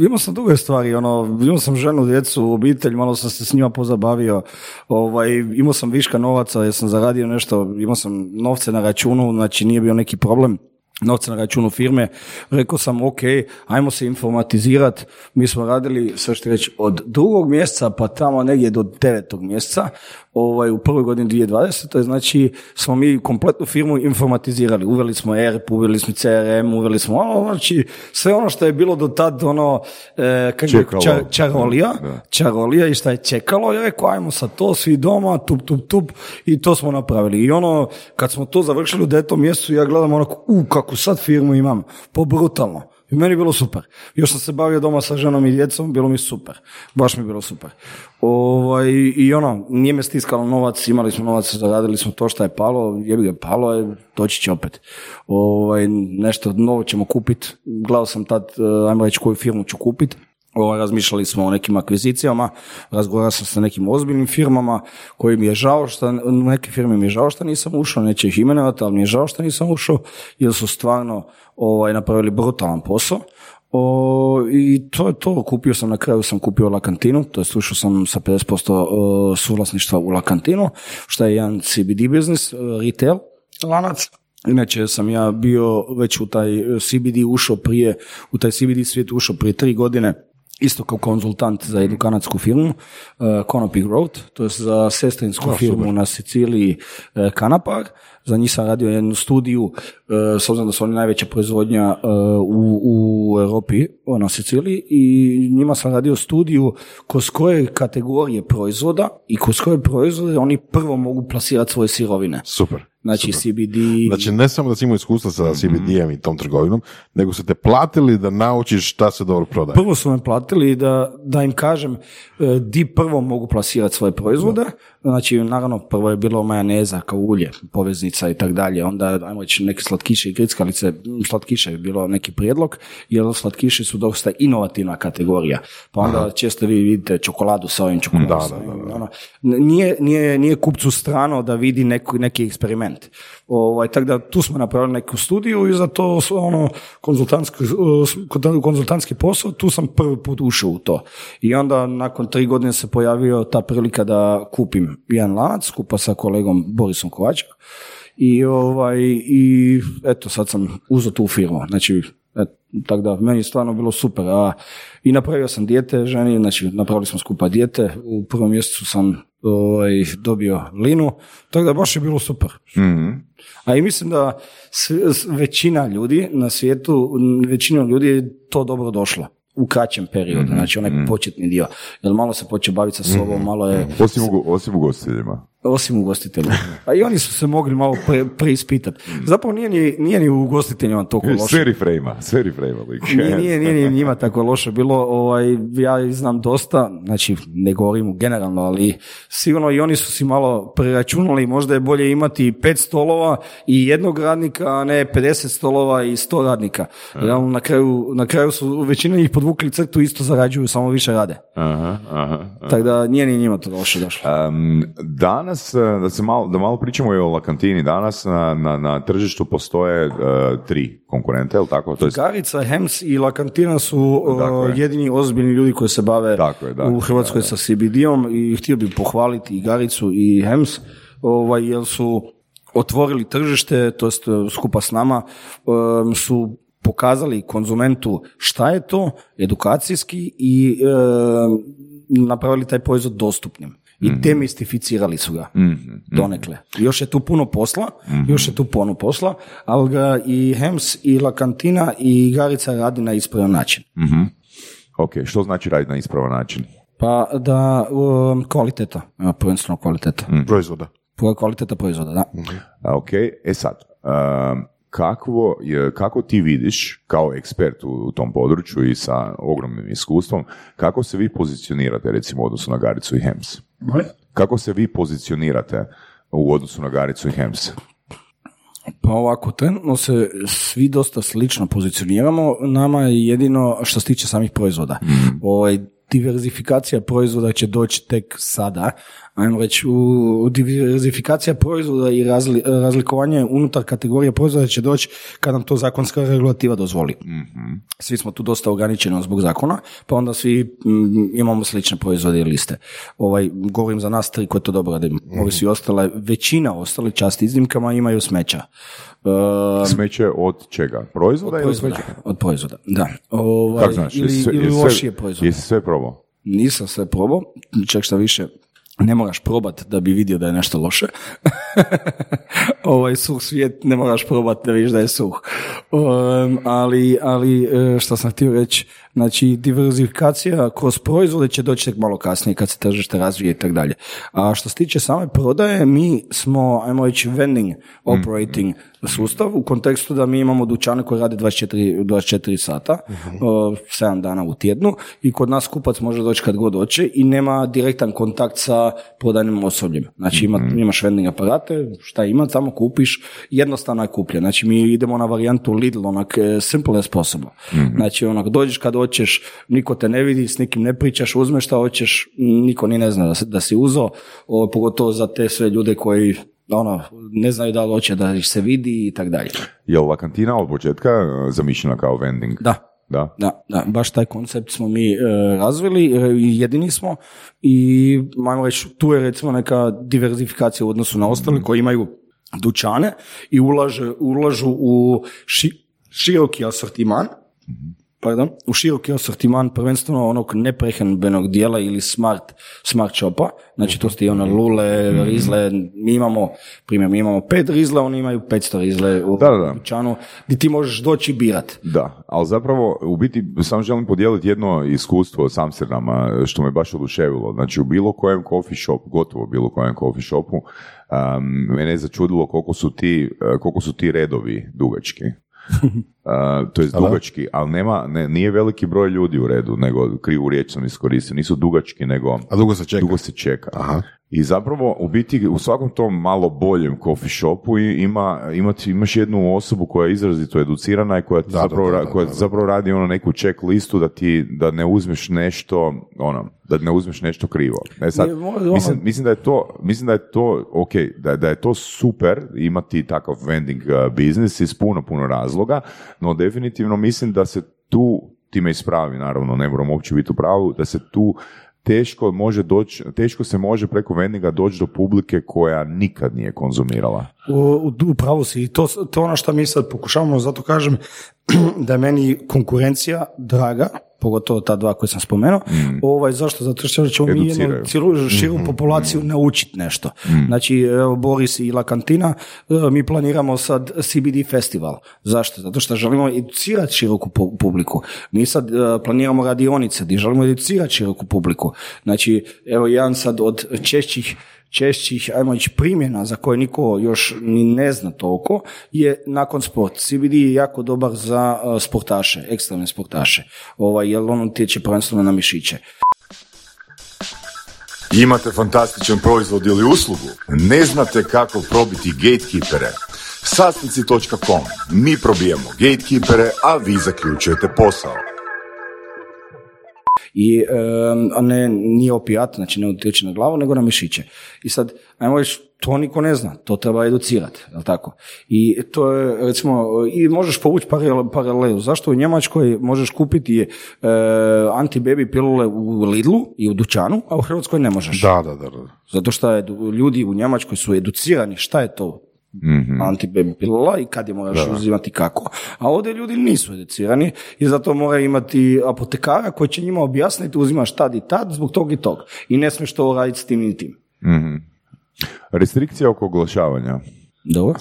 imao sam druge stvari, ono, imao sam ženu, djecu, obitelj, malo sam se s njima pozabavio, ovaj, imao sam viška novaca jer sam zaradio nešto, imao sam novce na računu, znači nije bio neki problem novce na računu firme, rekao sam ok, ajmo se informatizirati, mi smo radili, sve što reći, od drugog mjeseca pa tamo negdje do devetog mjeseca, ovaj, u prvoj godini 2020. Znači, smo mi kompletnu firmu informatizirali. Uveli smo ERP, uveli smo CRM, uveli smo ono, znači, sve ono što je bilo do tad, ono, e, kako bi rekao, Čekalo. ča- čarolija, Da. čarolija i šta je čekalo, ja rekao, ajmo sad to, svi doma, tup, tup, tup, i to smo napravili. I ono, kad smo to završili u devetom mjesecu, ja gledam onako, u, kakvu sad firmu imam, po brutalno. I meni je bilo super. Još sam se bavio doma sa ženom i djecom, bilo mi super. Baš mi je bilo super. Ovaj, I ono, nije me stiskalo novac, imali smo novac, zaradili smo to što je palo, jebi ga palo je, doći će opet. Ovaj, nešto novo ćemo kupiti. Gledao sam tad, eh, ajmo reći koju firmu ću kupiti. Ovaj, razmišljali smo o nekim akvizicijama, razgovarao sam sa nekim ozbiljnim firmama koji mi je žao što, neke firme mi je žao što nisam ušao, neće ih imenovati, ali mi je žao što nisam ušao, jer su stvarno ovaj, napravili brutalan posao. O, I to je to, kupio sam na kraju sam kupio La Cantinu, to je ušao sam sa 50% o, suvlasništva u La Cantinu, što je jedan CBD biznis, e, retail lanac. Inače sam ja bio već u taj CBD ušao prije, u taj CBD svijet ušao prije tri godine, isto kao konzultant za jednu kanadsku firmu, uh, Canopy Growth, to je za sestrinsku firmu na Siciliji uh, Kanapar. Za njih sam radio jednu studiju, uh, s obzirom da su oni najveća proizvodnja uh, u, u Europi, o, na Siciliji, i njima sam radio studiju kroz koje kategorije proizvoda i kroz koje proizvode oni prvo mogu plasirati svoje sirovine. Super. Znači CBD, Znači, ne samo da si imao iskustva sa CBD-em i tom trgovinom, nego su te platili da naučiš šta se dobro prodaje. Prvo su me platili da, da im kažem e, di prvo mogu plasirati svoje proizvode. Znači, naravno, prvo je bilo majoneza kao ulje, poveznica i tak dalje. Onda, ajmo reći, neke slatkiše i grickalice. Slatkiše je bilo neki prijedlog, jer slatkiši su dosta inovativna kategorija. Pa onda često vi vidite čokoladu sa ovim čokoladom. Da, sa da, ovim, ono. Nije, nije, nije kupcu strano da vidi neki, neki eksperiment. Ovaj, tako da tu smo napravili neku studiju i za to ono konzultantski, uh, konzultantski posao, tu sam prvi put ušao u to. I onda nakon tri godine se pojavio ta prilika da kupim jedan lanac skupa sa kolegom Borisom Kovačem. I, ovaj, I eto, sad sam uzeo tu firmu. Znači, tako da, meni je stvarno bilo super. A, I napravio sam dijete ženi, znači napravili smo skupa dijete. U prvom mjesecu sam ovaj, dobio linu, tako da baš je bilo super. Mhm. A i mislim da s- s- većina ljudi na svijetu, m, većinom ljudi je to dobro došlo u kraćem periodu, znači onaj početni dio. Jer malo se počeo baviti sa sobom, malo je, Osim, ugo, osim ugostiteljima. Osim ugostitelja. [laughs] A i oni su se mogli malo pre, preispitati. Zapravo nije ni, nije ni u ugostiteljima toliko loše. Sve reframe sve reframe Nije, nije, nije, nije njima tako loše bilo, ovaj, ja znam dosta, znači ne govorim generalno, ali sigurno i oni su si malo preračunali, možda je bolje imati pet stolova i jednog radnika, a ne 50 stolova i 100 radnika. Realno na kraju, na kraju su većina njih podvukli crtu, isto zarađuju, samo više rade. Aha, aha. Tako da nije ni njima to loše došlo. Um, danas danas, e, da, se malo, da malo pričamo i o Lakantini, danas na, na, na tržištu postoje e, tri konkurente, je li tako? To je Garica, Hems i Lakantina su uh, jedini ozbiljni ljudi koji se bave Tako je, da. u Hrvatskoj sa CBD-om i htio bih pohvaliti i Garicu i Hems, ovaj, jer su otvorili tržište, to jest uh, skupa s nama, um, su pokazali konzumentu šta je to edukacijski i um, napravili taj proizvod dostupnim. I Mhm. demistificirali su ga donekle. Još je tu puno posla, Mhm. još je tu puno posla, ali ga i Hems i Lakantina i Garica radi na ispravan način. Mhm. Ok, što znači raditi na ispravan način? Pa da um, kvaliteta, prvenstveno kvaliteta. Proizvoda. Po- Kvaliteta proizvoda, da. A, ok, e sad, um, kakvo je, kako ti vidiš kao ekspert u, u tom području i sa ogromnim iskustvom, kako se vi pozicionirate recimo u odnosu na Garicu i Hems? Kako se vi pozicionirate u odnosu na Garicu i Hems? Pa ovako, trenutno se svi dosta slično pozicioniramo, nama je jedino što se tiče samih proizvoda. Ovaj, diverzifikacija proizvoda će doći tek sada, ajmo reći, u, diverzifikacija proizvoda i razli, razlikovanje unutar kategorije proizvoda će doći kad nam to zakonska regulativa dozvoli. Svi smo tu dosta ograničeni zbog zakona, pa onda svi mm, imamo slične proizvode i liste. Ovaj, govorim za nas tri koji to dobro radimo. Ovi svi ostale, većina ostali čast iznimkama imaju smeća. E, Smeće od čega? Proizvoda, ili proizvoda, smeće? od proizvoda, da. Ovaj, Kako ili, ili sve- lošije proizvode. Jesi sve probao? Nisam sve probao, čak šta više, ne moraš probat da bi vidio da je nešto loše. Ovaj suh svijet ne moraš probat da vidiš da je suh. Um, ali, ali e, što sam htio reći, znači diverzifikacija kroz proizvode će doći tek malo kasnije kad se tržište razvije i tako dalje. A što se tiče same prodaje, mi smo, ajmo reći, vending operating sustav u kontekstu da mi imamo dućane koji rade 24, 24 sata, o, 7 dana u tjednu i kod nas kupac može doći kad god hoće i nema direktan kontakt sa prodajnim osobljem. Znači ima, imaš vending aparate, šta ima, samo kupiš, jednostavno je kupljen. Znači mi idemo na varijantu Lidl, onak e, simple as possible. Znači onak dođeš kad hoćeš, niko te ne vidi, s nikim ne pričaš, uzmeš šta hoćeš, niko ni ne zna da, si- da si uzeo, o, pogotovo za te sve ljude koji ono, ne znaju da li hoće da ih se vidi i tako dalje. Je li kantina od početka e, zamišljena kao vending? Da, Da? da, da, baš taj koncept smo mi e, razvili, e, jedini smo i ajmo reći, tu je recimo neka diverzifikacija u odnosu na ostale koji imaju dućane i ulaže, ulažu u ši- široki asortiman, pardon, u široki asortiman prvenstveno onog neprehrambenog dijela ili smart, smart shopa, znači to ste i one lule, rizle, mi imamo, primjer, mi imamo pet rizle, oni imaju 500 rizle u Da, da, da. dućanu, gdje ti možeš doći birat. Da, ali zapravo u biti samo želim podijeliti jedno iskustvo s Amsterdama što me baš oduševilo. Znači u bilo kojem coffee shop, gotovo bilo kojem coffee shopu, um, mene je začudilo koliko su ti, uh, koliko su ti redovi dugački. [laughs] Uh, to je dugački, ali nema, ne, nije veliki broj ljudi u redu, nego krivu riječ sam iskoristio, nisu dugački, nego A dugo se čeka. dugo se čeka. Aha. I zapravo u biti u svakom tom malo boljem coffee shopu ima, imati, imaš jednu osobu koja je izrazito educirana i koja, Da, zapravo, da, da, koja zapravo radi ono neku check listu da ti da ne uzmeš nešto ono da ne uzmeš nešto krivo. E sad, ono- mislim, mislim da je to mislim da je to ok, da, da je to super imati takav vending uh, biznis iz puno puno razloga, no definitivno mislim da se tu ti me ispravi naravno, ne moram uopće biti u pravu, da se tu teško može doći, teško se može preko vendinga doći do publike koja nikad nije konzumirala. U, u, pravu si i to, to ono što mi sad pokušavamo, zato kažem [clears throat] da je meni konkurencija draga, pogotovo ta dva koje sam spomenuo. Ovaj, zašto? Zato što ćemo mi jednu cijelu širu populaciju naučiti nešto. Znači, evo, Boris i La Cantina, e, mi planiramo sad CBD festival. Zašto? Zato što želimo educirati široku pu- publiku. Mi sad e, planiramo radionice gdje želimo educirati široku publiku. Znači, evo jedan sad od češćih češćih, ajmo reći, primjena za koje niko još ni ne zna toliko, je nakon sport. CBD je jako dobar za uh, sportaše, ekstremne sportaše, ovaj, jer on utječe prvenstveno na mišiće. Imate fantastičan proizvod ili uslugu? Ne znate kako probiti gatekeepere? Sasnici.com. Mi probijamo gatekeepere, a vi zaključujete posao. I, a ne, nije opijat, znači ne utječe na glavu, nego na mišiće. I sad, ajmo reći, to niko ne zna, to treba educirati, jel tako? I to je, recimo, i možeš povući paralel- paralelu. Zašto u Njemačkoj možeš kupiti e, antibaby pilule u Lidlu i u dućanu, a u Hrvatskoj ne možeš? Da, da, da. da. Zato što ljudi u Njemačkoj su educirani šta je to Mhm. antibaby pilula i kad je moraš uzimati kako. A ovdje ljudi nisu educirani i zato mora imati apotekara koji će njima objasniti uzimaš tad i tad zbog tog i tog. I ne smiješ to raditi s tim i tim. Mhm. Restrikcija oko oglašavanja. Dobro.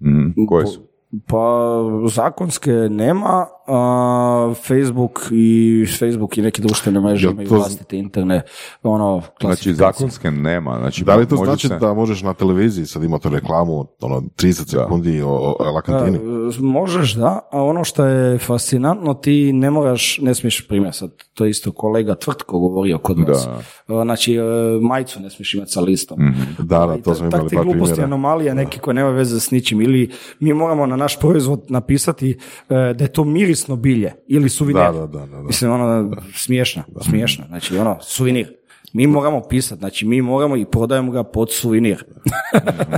Mhm. Koje su? Pa zakonske nema, a Facebook i Facebook i neke društvene mreže imaju to vlastite interne ono, Znači, zakonske nema. Znači, Da li to može znači se- da možeš na televiziji sad imati reklamu, ono, 30 sekundi o, o lakantini? Možeš, da, a ono što je fascinantno, ti ne moraš, ne smiješ primjer, sad to je isto kolega Tvrtko govorio kod vas. E, Znači, e, majicu ne smiješ imati sa listom. Da, da, to smo imali par gluposti, anomalija, neki koje nema veze s ničim. Ili mi moramo na naš proizvod napisati e, da je to mirisno bilje ili suvenir. Da, da, da, da. Mislim, ono, smiješno, smiješno. Znači, ono, suvenir. Mi moramo pisati, znači mi moramo i prodajemo ga pod suvenir.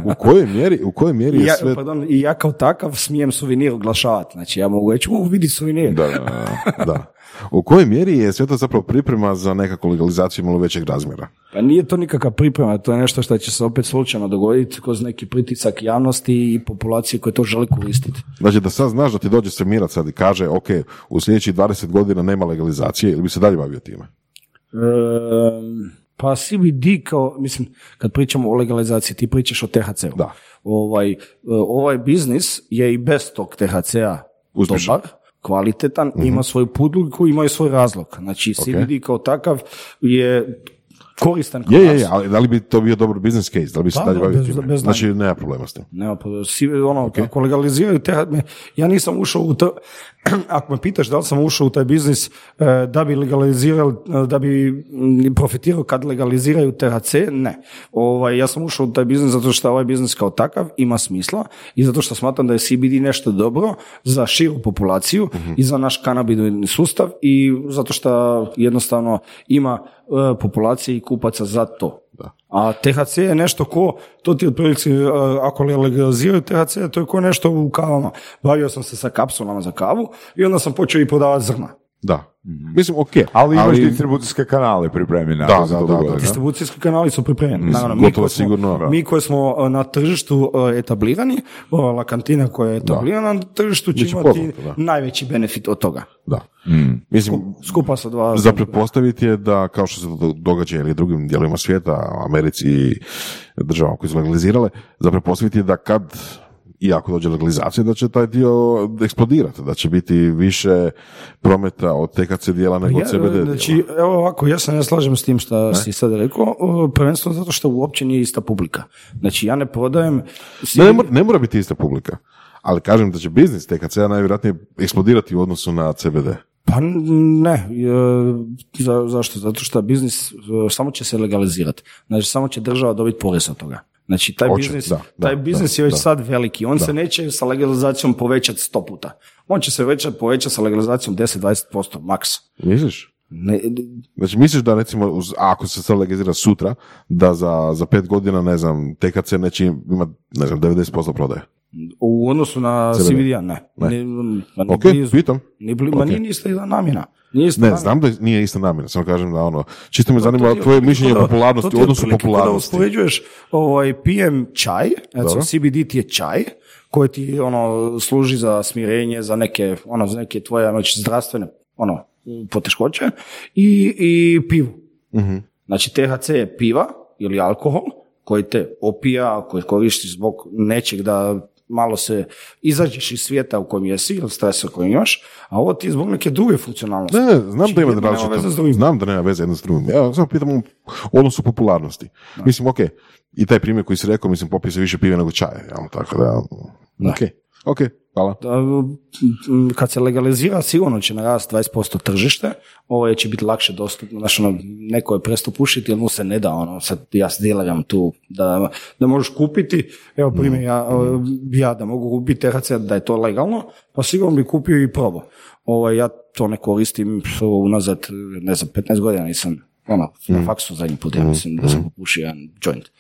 U kojoj mjeri, u kojoj mjeri je ja, sve... pardon, I ja kao takav smijem suvenir oglašavati. Znači ja mogu reći, u vidi suvenir. Da, da, da. U kojoj mjeri je sve to zapravo priprema za nekakvu legalizaciju malo većeg razmjera? Pa nije to nikakva priprema, to je nešto što će se opet slučajno dogoditi kroz neki pritisak javnosti i populacije koje to želi koristiti. Znači da sad znaš da ti dođe svemirac sad i kaže, ok, u sljedećih 20 godina nema legalizacije, ili bi se dalje bavio time? Ehm, pa CBD kao, mislim, kad pričamo o legalizaciji, ti pričaš o THC-u. Da. Ovaj, e, ovaj biznis je i bez tog THC-a Uspješan. dobar, kvalitetan, Mhm. ima svoju publiku, ima i svoj razlog. Znači, CBD kao takav je koristan kod Je, je, nas. je, ali da li bi to bio dobar business case? Da li bi se Da, dalje da, bavio time? Znači, nema problema s tim. Nema, pa, si, ono, ako legaliziraju te, ja nisam ušao u to, ako me pitaš da li sam ušao u taj biznis e, da bi legalizirali, e, da bi mm, profitirao kad legaliziraju THC, ne. Ovaj, ja sam ušao u taj biznis zato što ovaj biznis kao takav ima smisla i zato što smatram da je CBD nešto dobro za širu populaciju i za naš kanabidni sustav i zato što jednostavno ima e, populacije i kupaca za to. A THC je nešto ko, to ti otprilike, e, ako legaliziraju THC, to je ko nešto u kavama. Bavio sam se sa kapsulama za kavu i onda sam počeo i prodavati zrna. Da. Mislim, ok. Ali imaš distribucijske kanale pripremljene. Da, da, da, da. ne? Distribucijski kanali su pripremljeni. Naravno, mi koji smo- sigurno. Mi koji smo e, na tržištu e, etablirani, ova kantina koja je etablirana na tržištu će imati poznato, da. najveći benefit od toga. Da. Mislim, Skupa sa dva... za pretpostaviti je da, kao što se događa ili drugim dijelovima svijeta, u Americi i državama koje su legalizirale, za pretpostaviti je da kad i ako dođe legalizacija, da će taj dio eksplodirati, da će biti više prometa od THC dijela nego od Ja, CBD dijela. znači, evo ovako, ja se ne slažem s tim što si sad rekao, prvenstveno zato što uopće nije ista publika. Znači, ja ne prodajem... Ne, ne, mora, ne mora biti ista publika, ali kažem da će biznis THC-a najvjerojatnije eksplodirati u odnosu na CBD. Pa ne, e, za, zašto? Zato što biznis e, samo će se legalizirati. Znači, samo će država dobiti porez od toga. Znači, taj Hoće, biznis, da, da, taj biznis da, je već da. sad veliki. On se neće sa legalizacijom povećati sto puta. On će se već povećati sa legalizacijom 10-20% maks. Misliš? Ne, Znači, misliš da recimo, uz, ako se sad legalizira sutra, da za, za pet godina, ne znam, TKC neće imati, ne znam, 90% prodaje? u odnosu na CBD? CBD-a, ne. Ne. Ni, ma Ok, blizu. pitam. Ni bli, Ma Ok. nije ni ista namjena. Nije ista Ne, namjena. znam da nije ista namjena, samo kažem da ono, čisto me zanima To tvoje mišljenje o popularnosti, to ti u je odnosu kao da popularnosti. uspoređuješ, ovaj, pijem čaj, znači CBD ti je čaj, koji ti ono, služi za smirenje, za neke, ono, za neke tvoje znači, zdravstvene ono, poteškoće i, i pivu. Mhm. Znači THC je piva ili alkohol koji te opija, koji koristiš zbog nečeg da malo se izađeš iz svijeta u kojem jesi ili stresa koji imaš, a ovo ti zbog neke druge funkcionalnosti. Ne, ne, znam da ima Jedno nema veze s različito. Znam da nema veze jedno s drugim. Ja samo pitam odnosu popularnosti. Mislim, ok, i taj primjer koji si rekao, mislim, popije se više pive nego čaja, jel? tako da, ok. Ok, hvala. Kad se legalizira sigurno će narast 20% tržište, ovo će biti lakše dostupno, znači ono, neko je presto pušiti jer mu se ne da ono, sad ja se dileram tu da, da možeš kupiti, evo primjer ja, ja da mogu kupiti THC da je to legalno, pa sigurno bi kupio i probao. Ovaj, ja to ne koristim unazad, ne znam, 15 godina nisam, ono, na faksu zadnji put, ja mislim da sam popušio jedan joint.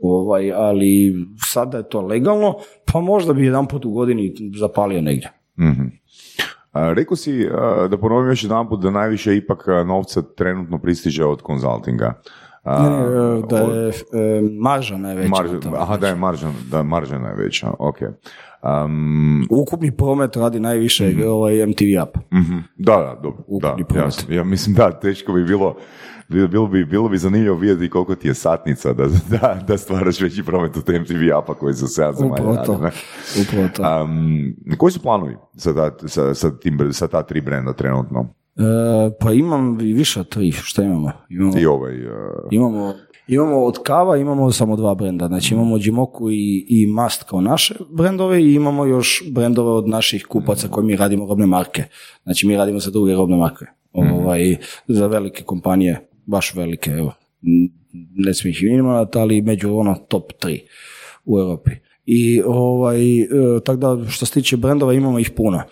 Ovaj, ali sada je to legalno, pa možda bi jedan put u godini zapalio negdje. A, rekao si, a, da ponovim još jedan da najviše ipak novca trenutno pristiže od konzultinga. A, Ne, ne, da je e, marža najveća. marža- aha, da je marža, da marža najveća, ok. Um, Ukupni promet radi najviše ovaj MTV app. mhm, da, da, dobro, da, Ukupni promet. jasno. Ja mislim da, teško bi bilo, bi- bilo bi, bilo bi zanimljivo vidjeti koliko ti je satnica da, [laughs] da, da stvaraš veći promet od MTV apa koji su se zemalja Upravo to. Upravo to. Um, koji su planovi sa ta, sa, sa, tim, sa ta tri brenda trenutno? E, pa imam i više od tri. Šta imamo? Imamo, I ovaj, uh, imamo, imamo od kava, imamo samo dva brenda. Znači imamo Jimoku i, i Mast kao naše brendove i imamo još brendove od naših kupaca koji mi radimo robne marke. Znači mi radimo za druge robne marke. Ovaj, za velike kompanije, baš velike, evo. Ne smijem ih imenovati, ali među ono top 3 u Europi. I ovaj, e, tako da što se tiče brendova imamo ih puno. E,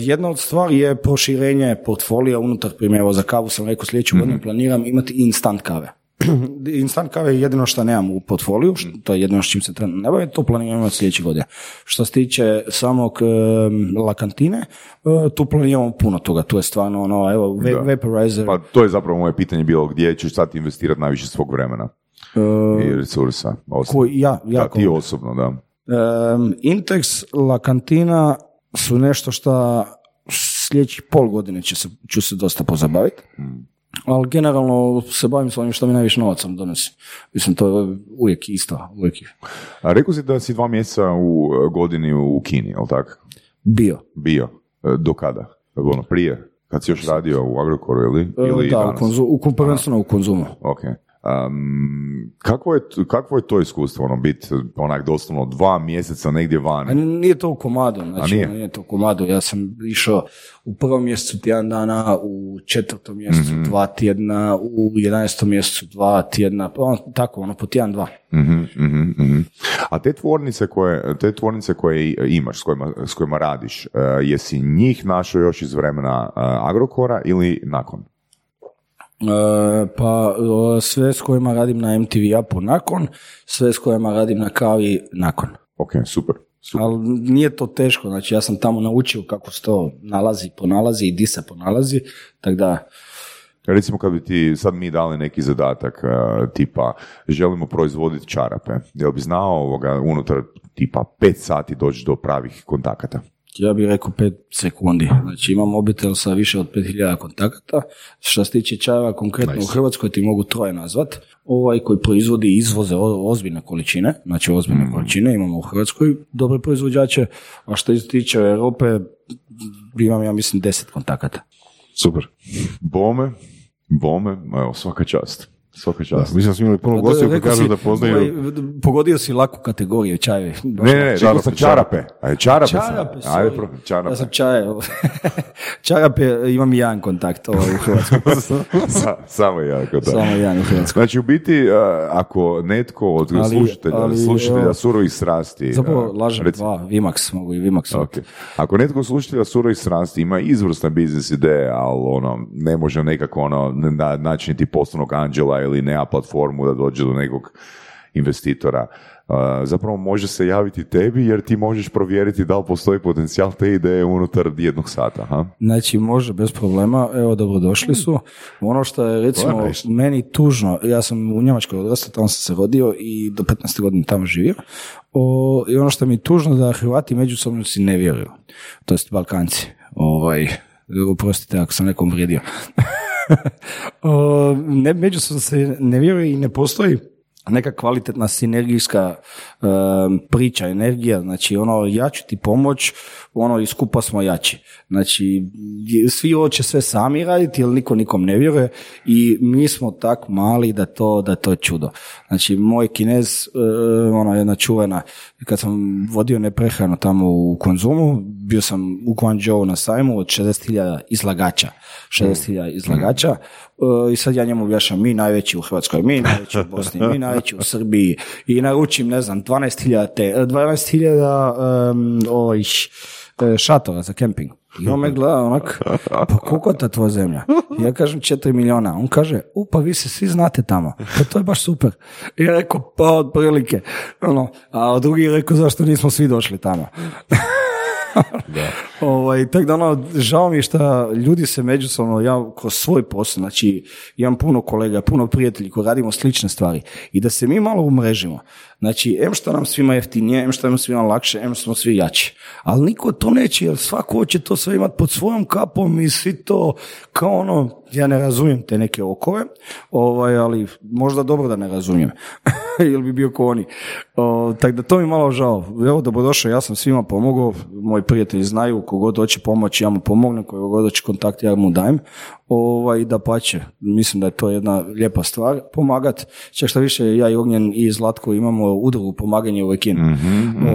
jedna od stvari je proširenje portfolija unutar primjer, evo za kavu sam rekao sljedeću godinu planiram imati instant kave. [clears throat] instant kave je jedino što nemam u portfoliju, što, to je jedino s čim se trenutno ne bavim, to planiram imati sljedeće godine. Što se tiče samog e, lakantine, e, tu planiramo puno toga, tu je stvarno ono, evo, va- Da. vaporizer, pa to je zapravo moje pitanje bilo gdje ćeš sad investirati najviše svog vremena i resursa. Koji ja, da, jako ti osobno, da. Um, Intex, La Cantina su nešto što sljedećih pol godine će se, ću se dosta pozabaviti. Ali generalno se bavim s onim što mi najviše novaca donosi. Mislim, to je uvijek isto, uvijek je A rekao si da si dva mjeseca u e, godini u Kini, jel tako? bio. Bio. E, Do kada? Ono, prije? Kad si još radio u Agrokoru ili, ili E, da, u, danas? konzu, u, prvenstveno u konzumu. Ok. Um, kakvo, je, kakvo je to iskustvo, ono, biti onak doslovno dva mjeseca negdje A vani? n- nije to u komadu, znači nije? nije? to u komadu. Ja sam išao u prvom mjesecu tjedan dana, u četvrtom mjesecu Mhm. dva tjedna, u jedanесtom mjesecu dva tjedna, pa on, tako, ono, po tjedan, dva. Mhm, mhm, mhm. A te tvornice koje, te tvornice koje imaš, s kojima, s kojima radiš, e, jesi njih našao još iz vremena e, Agrokora ili nakon? E, pa sve s kojima radim na MTV Upu nakon, sve s kojima radim na kavi nakon. Ok, super. super. Ali nije to teško, znači ja sam tamo naučio kako se to nalazi, pronalazi i di se pronalazi, tako da Recimo kad bi ti sad mi dali neki zadatak e, tipa želimo proizvoditi čarape, jel bi znao ovoga unutar tipa pet sati doći do pravih kontakata? Ja bih rekao 5 sekundi. Znači imam mobitel sa više od 5000 kontakata. Što se tiče čajeva konkretno u Hrvatskoj ti mogu troje nazvat. Ovaj koji proizvodi izvoze ozbiljne količine, znači ozbiljne količine imamo u Hrvatskoj dobre proizvođače, a što se tiče Europe imam ja mislim 10 kontakata. Super. Bome, bome, evo svaka čast. Svaka čast. Mislim da smo imali puno gostiju koji kažu da poznaju... ovaj, pogodio si laku kategoriju čajevi. Ne, ne, ne, rekao sam čarape. Ajde, čarape, sam. Čarape, Ajde, sorry. pro, čarape. Ja sam čaje. [laughs] čarape, imam jedan kontakt ovaj, u Hrvatskoj. [laughs] Sa- Samo jako, da. Samo jedan u Hrvatskoj. Znači, u biti, ako netko od Ali- slušatelja, ali, slušatelja surovih strasti... Zapravo lažem reci- dva, Vimax, mogu i Vimax. Ok. Ako netko od slušatelja surovih strasti ima izvrsne biznis ideje, ali ono, ne može nekako ono, na, naći niti poslovnog anđela ili nema platformu da dođe do nekog investitora, a, zapravo može se javiti tebi jer ti možeš provjeriti da li postoji potencijal te ideje unutar jednog sata. Ha? Znači, može, bez problema. Evo, dobrodošli su. Ono što je, recimo, meni tužno, ja sam u Njemačkoj odrastao, tamo sam se rodio i do 15. godine tamo živio. O, I ono što mi je tužno da Hrvati međusobno si ne vjeruju. To jest Balkanci. Ovaj, oprostite ako sam nekom vrijedio. [laughs] [laughs] ne, međusobno se ne vjeruje i ne postoji neka kvalitetna sinergijska e, priča, energija, znači ono ja ću ti pomoć, ono i skupa smo jači. Znači svi hoće sve sami raditi jer niko nikom ne vjeruje i mi smo tak mali da to da to je čudo. Znači moj kinez, e, ona jedna čuvena, kad sam vodio neprehranu tamo u konzumu, bio sam u Guangzhou na sajmu od 60.000 izlagača. 60.000 izlagača e, i sad ja njemu objašnjam mi najveći u Hrvatskoj, mi najveći u Bosni, mi najveći u Srbiji i naručim, ne znam, 12.000 te, 12.000 um, ovih e, šatora za kemping. I on me gleda onak, pa koliko je ta tvoja zemlja? Ja kažem 4 miliona. On kaže, u pa vi se svi znate tamo. Pa to je baš super. I ja rekao, pa otprilike. Ono, a drugi je rekao, zašto nismo svi došli tamo? [laughs] Ovaj, tako da ono, žao mi je što ljudi se međusobno, ja kroz svoj posao, znači imam puno kolega, puno prijatelji koji radimo slične stvari i da se mi malo umrežimo. Znači, em što nam svima jeftinije, em što nam svima lakše, em smo svi jači. Ali niko to neće, jer svako hoće to sve imati pod svojom kapom i svi to kao ono, ja ne razumijem te neke okove, ovaj, ali možda dobro da ne razumijem, [laughs] ili bi bio ko oni. Tako da to mi malo žao. Evo, dobrodošao, ja sam svima pomogao, moji prijatelji znaju, kogod hoće pomoći, ja mu pomognem, kogod hoće kontakt, ja mu dajem. Ovaj, da pače, mislim da je to jedna lijepa stvar, pomagat. Čak što više, ja i Ognjen i Zlatko imamo udrugu pomaganje u Ekin.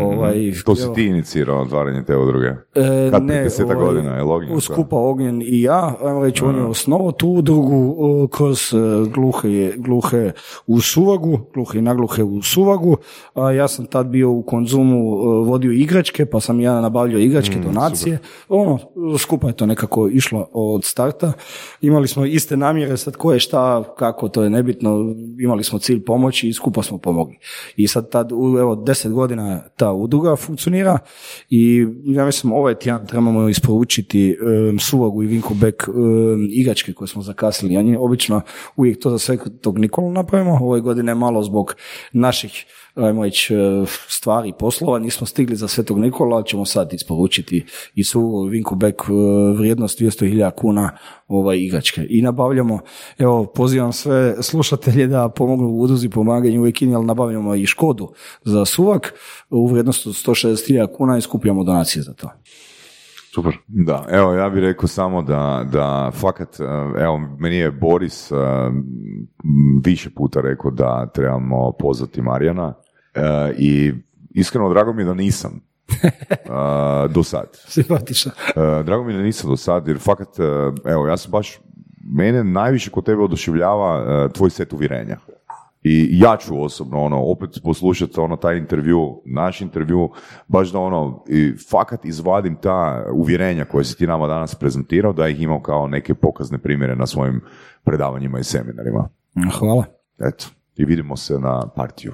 Ovaj, To si ti inicirao otvaranje te udruge. E, Kad ne, ovaj, godina je Ognjen, skupa Ognjen i ja, ajmo reći, on je osnovao tu udrugu uh, kroz uh, gluhe, gluhe u Suvagu, gluhe i nagluhe u Suvagu, a ja sam tad bio u konzumu, uh, vodio igračke, pa sam ja nabavljao igračke, donacije, ono, skupa je to nekako išlo od starta, imali smo iste namjere, sad ko je šta, kako, to je nebitno, imali smo cilj pomoći i skupa smo pomogli. I sad tad, evo, deset godina ta udruga funkcionira i ja mislim ovaj tjedan trebamo isporučiti um, Suvagu i Vinku Bek um, igračke koje smo zakasili. Ja njih obično uvijek to za Svetog Nikolu napravimo, ove godine malo zbog naših ajmo reći, e, stvari poslova, nismo stigli za Svetog Nikola, ali ćemo sad isporučiti i su Vinku Bek e, vrijednost 200.000 kuna ovaj, igračke. I nabavljamo, evo, pozivam sve slušatelje da pomognu u udruzi pomaganju u Ekini, ali nabavljamo i Škodu za suvak u vrijednosti od 160.000 kuna i skupljamo donacije za to. Super. Da, evo ja bih rekao samo da, da fakat, eh, evo meni je Boris m, više puta rekao da trebamo pozvati Marijana eh, i iskreno drago mi je da nisam [laughs] eh, do sad. Simpatično. Eh, drago mi je da nisam do sad jer fakat, eh, evo ja sam baš, mene najviše kod tebe oduševljava eh, tvoj set uvjerenja. I ja ću osobno ono opet poslušati ono taj intervju, naš intervju, baš da ono i fakat izvadim ta uvjerenja koje si ti nama danas prezentirao, da ih imam kao neke pokazne primjere na svojim predavanjima i seminarima. Hvala. Eto, i vidimo se na partiju.